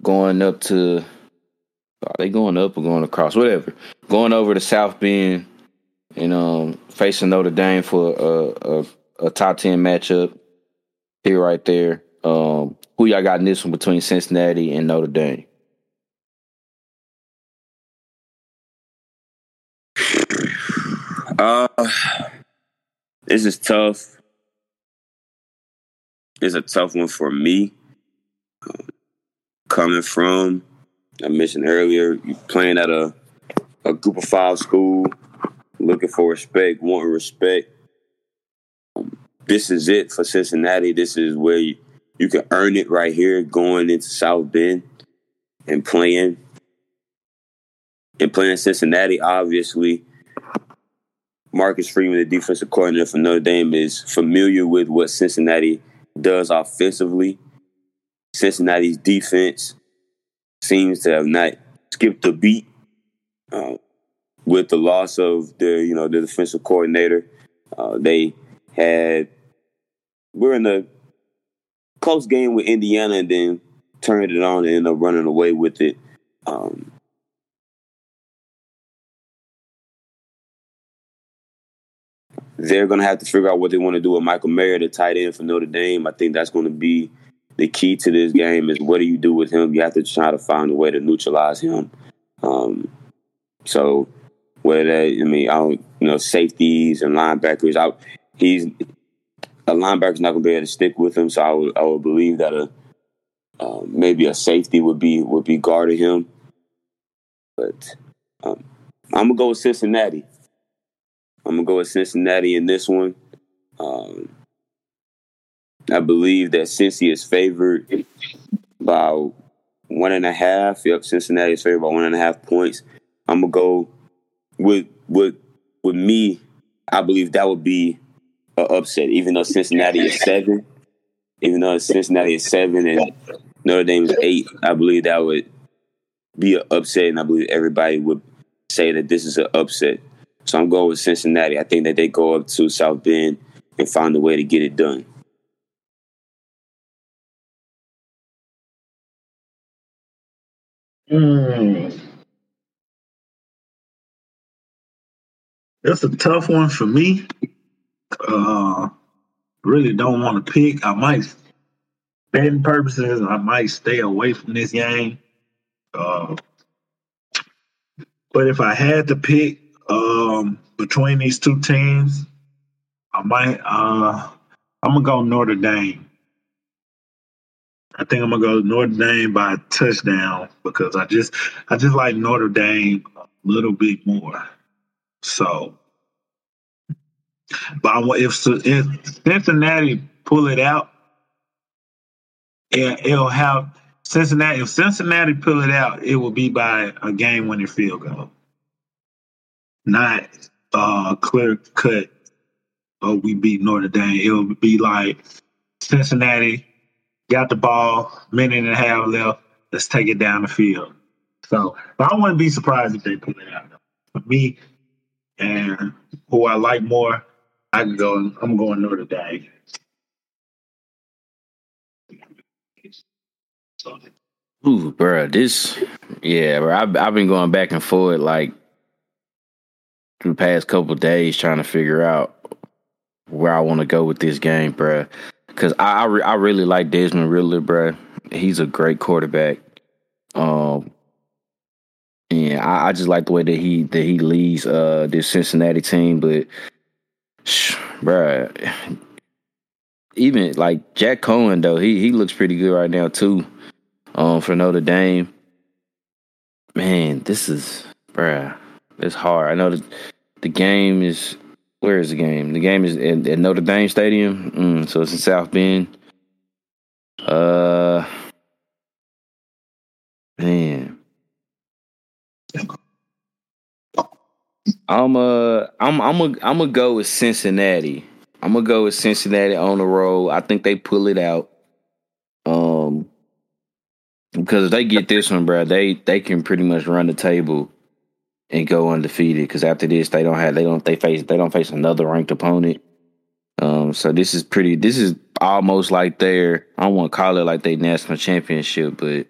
going up to. Are they going up or going across? Whatever. Going over to South Bend and um facing Notre Dame for a, a, a top ten matchup here right there. Um, who y'all got in this one between Cincinnati and Notre Dame? Uh, this is tough. It's a tough one for me. Um, coming from, I mentioned earlier, you playing at a a group of five school, looking for respect, wanting respect. Um, this is it for Cincinnati. This is where you, you can earn it right here, going into South Bend and playing. And playing Cincinnati, obviously, Marcus Freeman, the defensive coordinator for Notre Dame, is familiar with what Cincinnati does offensively. Cincinnati's defense seems to have not skipped a beat uh, with the loss of the you know the defensive coordinator. Uh, they had we're in a close game with Indiana and then turned it on and ended up running away with it. Um, they're going to have to figure out what they want to do with Michael Mayer, the tight end for Notre Dame. I think that's going to be the key to this game is what do you do with him? You have to try to find a way to neutralize him. Um, so whether that, I mean, I don't, you know, safeties and linebackers, I, he's a linebacker's not going to be able to stick with him. So I would, I would believe that a uh, maybe a safety would be would be guarding him. But um, I'm gonna go with Cincinnati. I'm gonna go with Cincinnati in this one. Um, I believe that Cincy is favored by one and a half. Yep, Cincinnati is favored by one and a half points. I'm gonna go with with with me. I believe that would be an upset, even though Cincinnati is seven. Even though Cincinnati is seven and Notre Dame is eight, I believe that would be an upset, and I believe everybody would say that this is an upset. So I'm going with Cincinnati. I think that they go up to South Bend and find a way to get it done. Mm. That's a tough one for me. Uh, really don't want to pick. I might, betting purposes, I might stay away from this game. Uh, but if I had to pick um, between these two teams, I might. Uh, I'm gonna go Notre Dame. I think I'm gonna go Notre Dame by a touchdown because I just I just like Notre Dame a little bit more. So, but if, if Cincinnati pull it out, it, it'll have Cincinnati. If Cincinnati pull it out, it will be by a game-winning field goal, not uh, clear cut. Oh, we beat Notre Dame. It'll be like Cincinnati got the ball, minute and a half left. Let's take it down the field. So, I wouldn't be surprised if they put it out. For me, and who I like more, I can go. I'm going Notre Dame. Ooh, bro, this, yeah, bro. I've, I've been going back and forth like the past couple days trying to figure out where I want to go with this game, bro. Because I I, re- I, really like Desmond Ridder, bro. He's a great quarterback. Um, and I, I, just like the way that he that he leads uh this Cincinnati team. But, bro, even like Jack Coan though, he he looks pretty good right now too. Um, for Notre Dame. Man, this is, bruh, it's hard. I know that the game is where is the game? The game is at, at Notre Dame Stadium, mm, so it's in South Bend. Uh, man, I'm uh, I'm I'm a, I'm gonna go with Cincinnati. I'm gonna go with Cincinnati on the road. I think they pull it out. Um, because if they get this one, bro, they they can pretty much run the table and go undefeated. Because after this, they don't have they don't they face they don't face another ranked opponent. Um, so this is pretty. This is almost like their. I don't want to call it like their national championship, but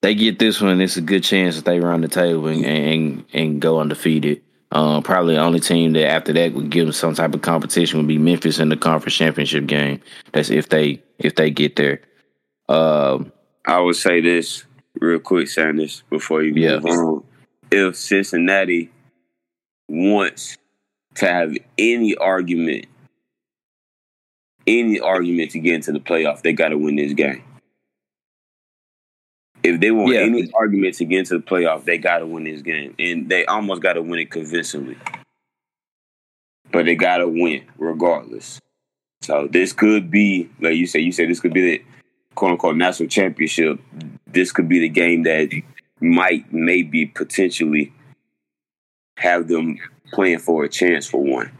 they get this one. It's a good chance that they run the table and and, and go undefeated. Um, probably the only team that after that would give them some type of competition would be Memphis in the conference championship game. That's if they if they get there. Um, I would say this real quick, Sanders, before you yeah. move on if Cincinnati wants to have any argument, any argument to get into the playoff, they got to win this game. If they want yeah. any argument to get into the playoff, they got to win this game, and they almost got to win it convincingly. But they got to win regardless. So this could be, like you said, you said this could be the quote unquote national championship. This could be the game that might maybe potentially have them playing for a chance for one.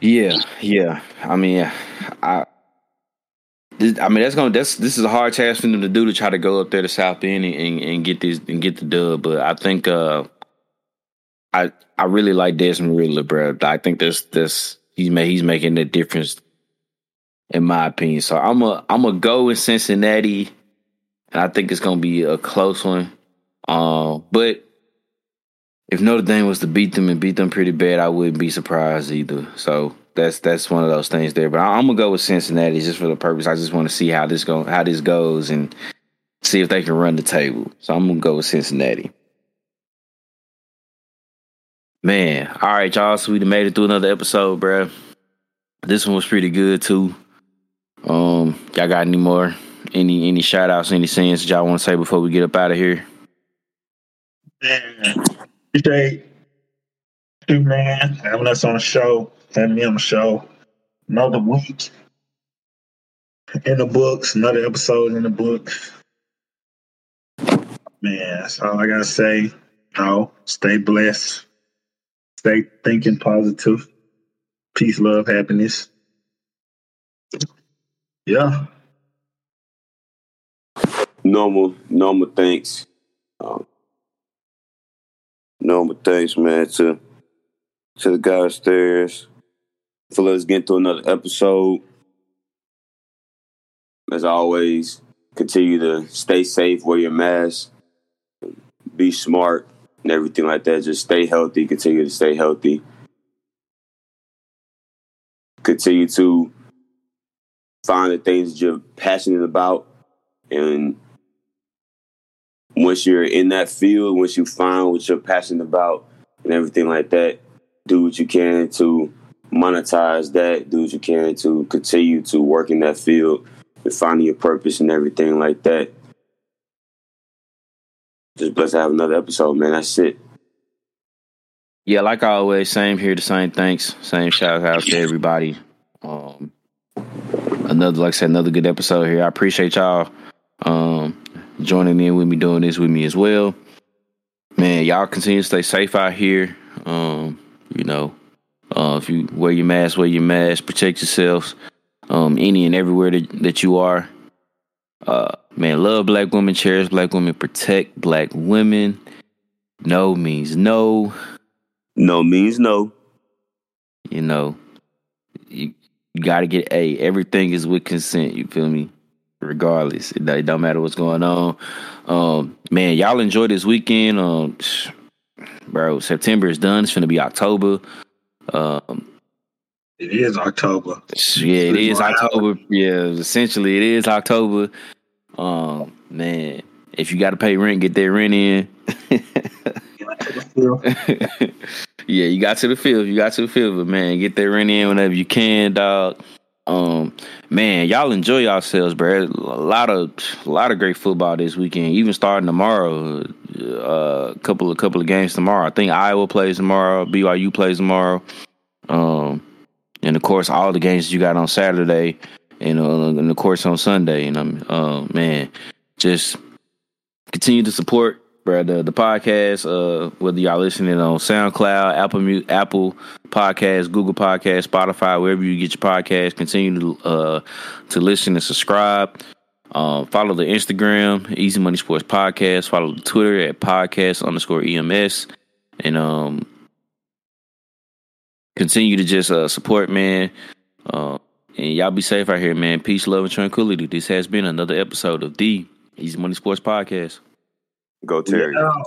Yeah, yeah. I mean, I. I mean that's gonna that's this is a hard task for them to do to try to go up there to South Bend and, and, and get this and get the dub. But I think uh, I I really like Desmond Ridder, bro. I think this this he's he's making the difference in my opinion. So I'm a I'm a go in Cincinnati, and I think it's gonna be a close one. Um, but if Notre Dame was to beat them and beat them pretty bad, I wouldn't be surprised either. So that's that's one of those things there. But I, am gonna go with Cincinnati just for the purpose. I just want to see how this go how this goes and see if they can run the table. So I'm gonna go with Cincinnati. Man, all right, y'all. So we made it through another episode, bro. This one was pretty good too. Um, y'all got any more? Any any shout outs, any scenes y'all want to say before we get up out of here? Man, appreciate you, man, having us on the show, having me on the show. Another week in the books, another episode in the books. Man, that's all I gotta say. No, stay blessed. Stay thinking positive. Peace, love, happiness. Yeah. Normal, normal thanks. Um, normal thanks, man, to to the guy upstairs for let's get to another episode. As always, continue to stay safe, wear your mask, be smart, and everything like that. Just stay healthy, continue to stay healthy. Continue to find the things that you're passionate about. And once you're in that field once you find what you're passionate about and everything like that do what you can to monetize that do what you can to continue to work in that field and finding your purpose and everything like that. Just blessed to have another episode man. That's it. Yeah like always same here the same thanks. Same shout out to everybody. Um another, like I said, another good episode here. I appreciate y'all um, joining in with me, doing this with me as well. Man, y'all continue to stay safe out here. Um, you know, uh, if you wear your mask, wear your mask, protect yourselves. Um, any and everywhere that, that you are. Uh, man, love black women, cherish black women, protect black women. No means no. No means no. You know, you, you got to get a. Everything is with consent. You feel me? Regardless, it, it don't matter what's going on. Um, man, y'all enjoy this weekend. Um, bro. September is done. It's gonna be October. Um, it is October. Yeah, it is October. Yeah, essentially it is October. Um, man, if you got to pay rent, get that rent in. yeah, you got to the field. You got to the field, but man, get that rent in whenever you can, dog. Um, man, y'all enjoy yourselves, bro. A lot of a lot of great football this weekend. Even starting tomorrow, a uh, couple of couple of games tomorrow. I think Iowa plays tomorrow. BYU plays tomorrow. Um, and of course, all the games you got on Saturday, and, uh, and of course on Sunday. And I'm, uh, man, just continue to support bro, the, the podcast, uh, whether y'all listening on SoundCloud, Apple Apple Podcast, Google Podcast, Spotify, wherever you get your podcast, continue to uh, to listen and subscribe. Uh, follow the Instagram, Easy Money Sports Podcast. Follow the Twitter at podcast underscore EMS. And um, continue to just uh, support, man. Uh, and y'all be safe out here, man. Peace, love, and tranquility. This has been another episode of the Easy Money Sports Podcast. Go Terry. Yeah.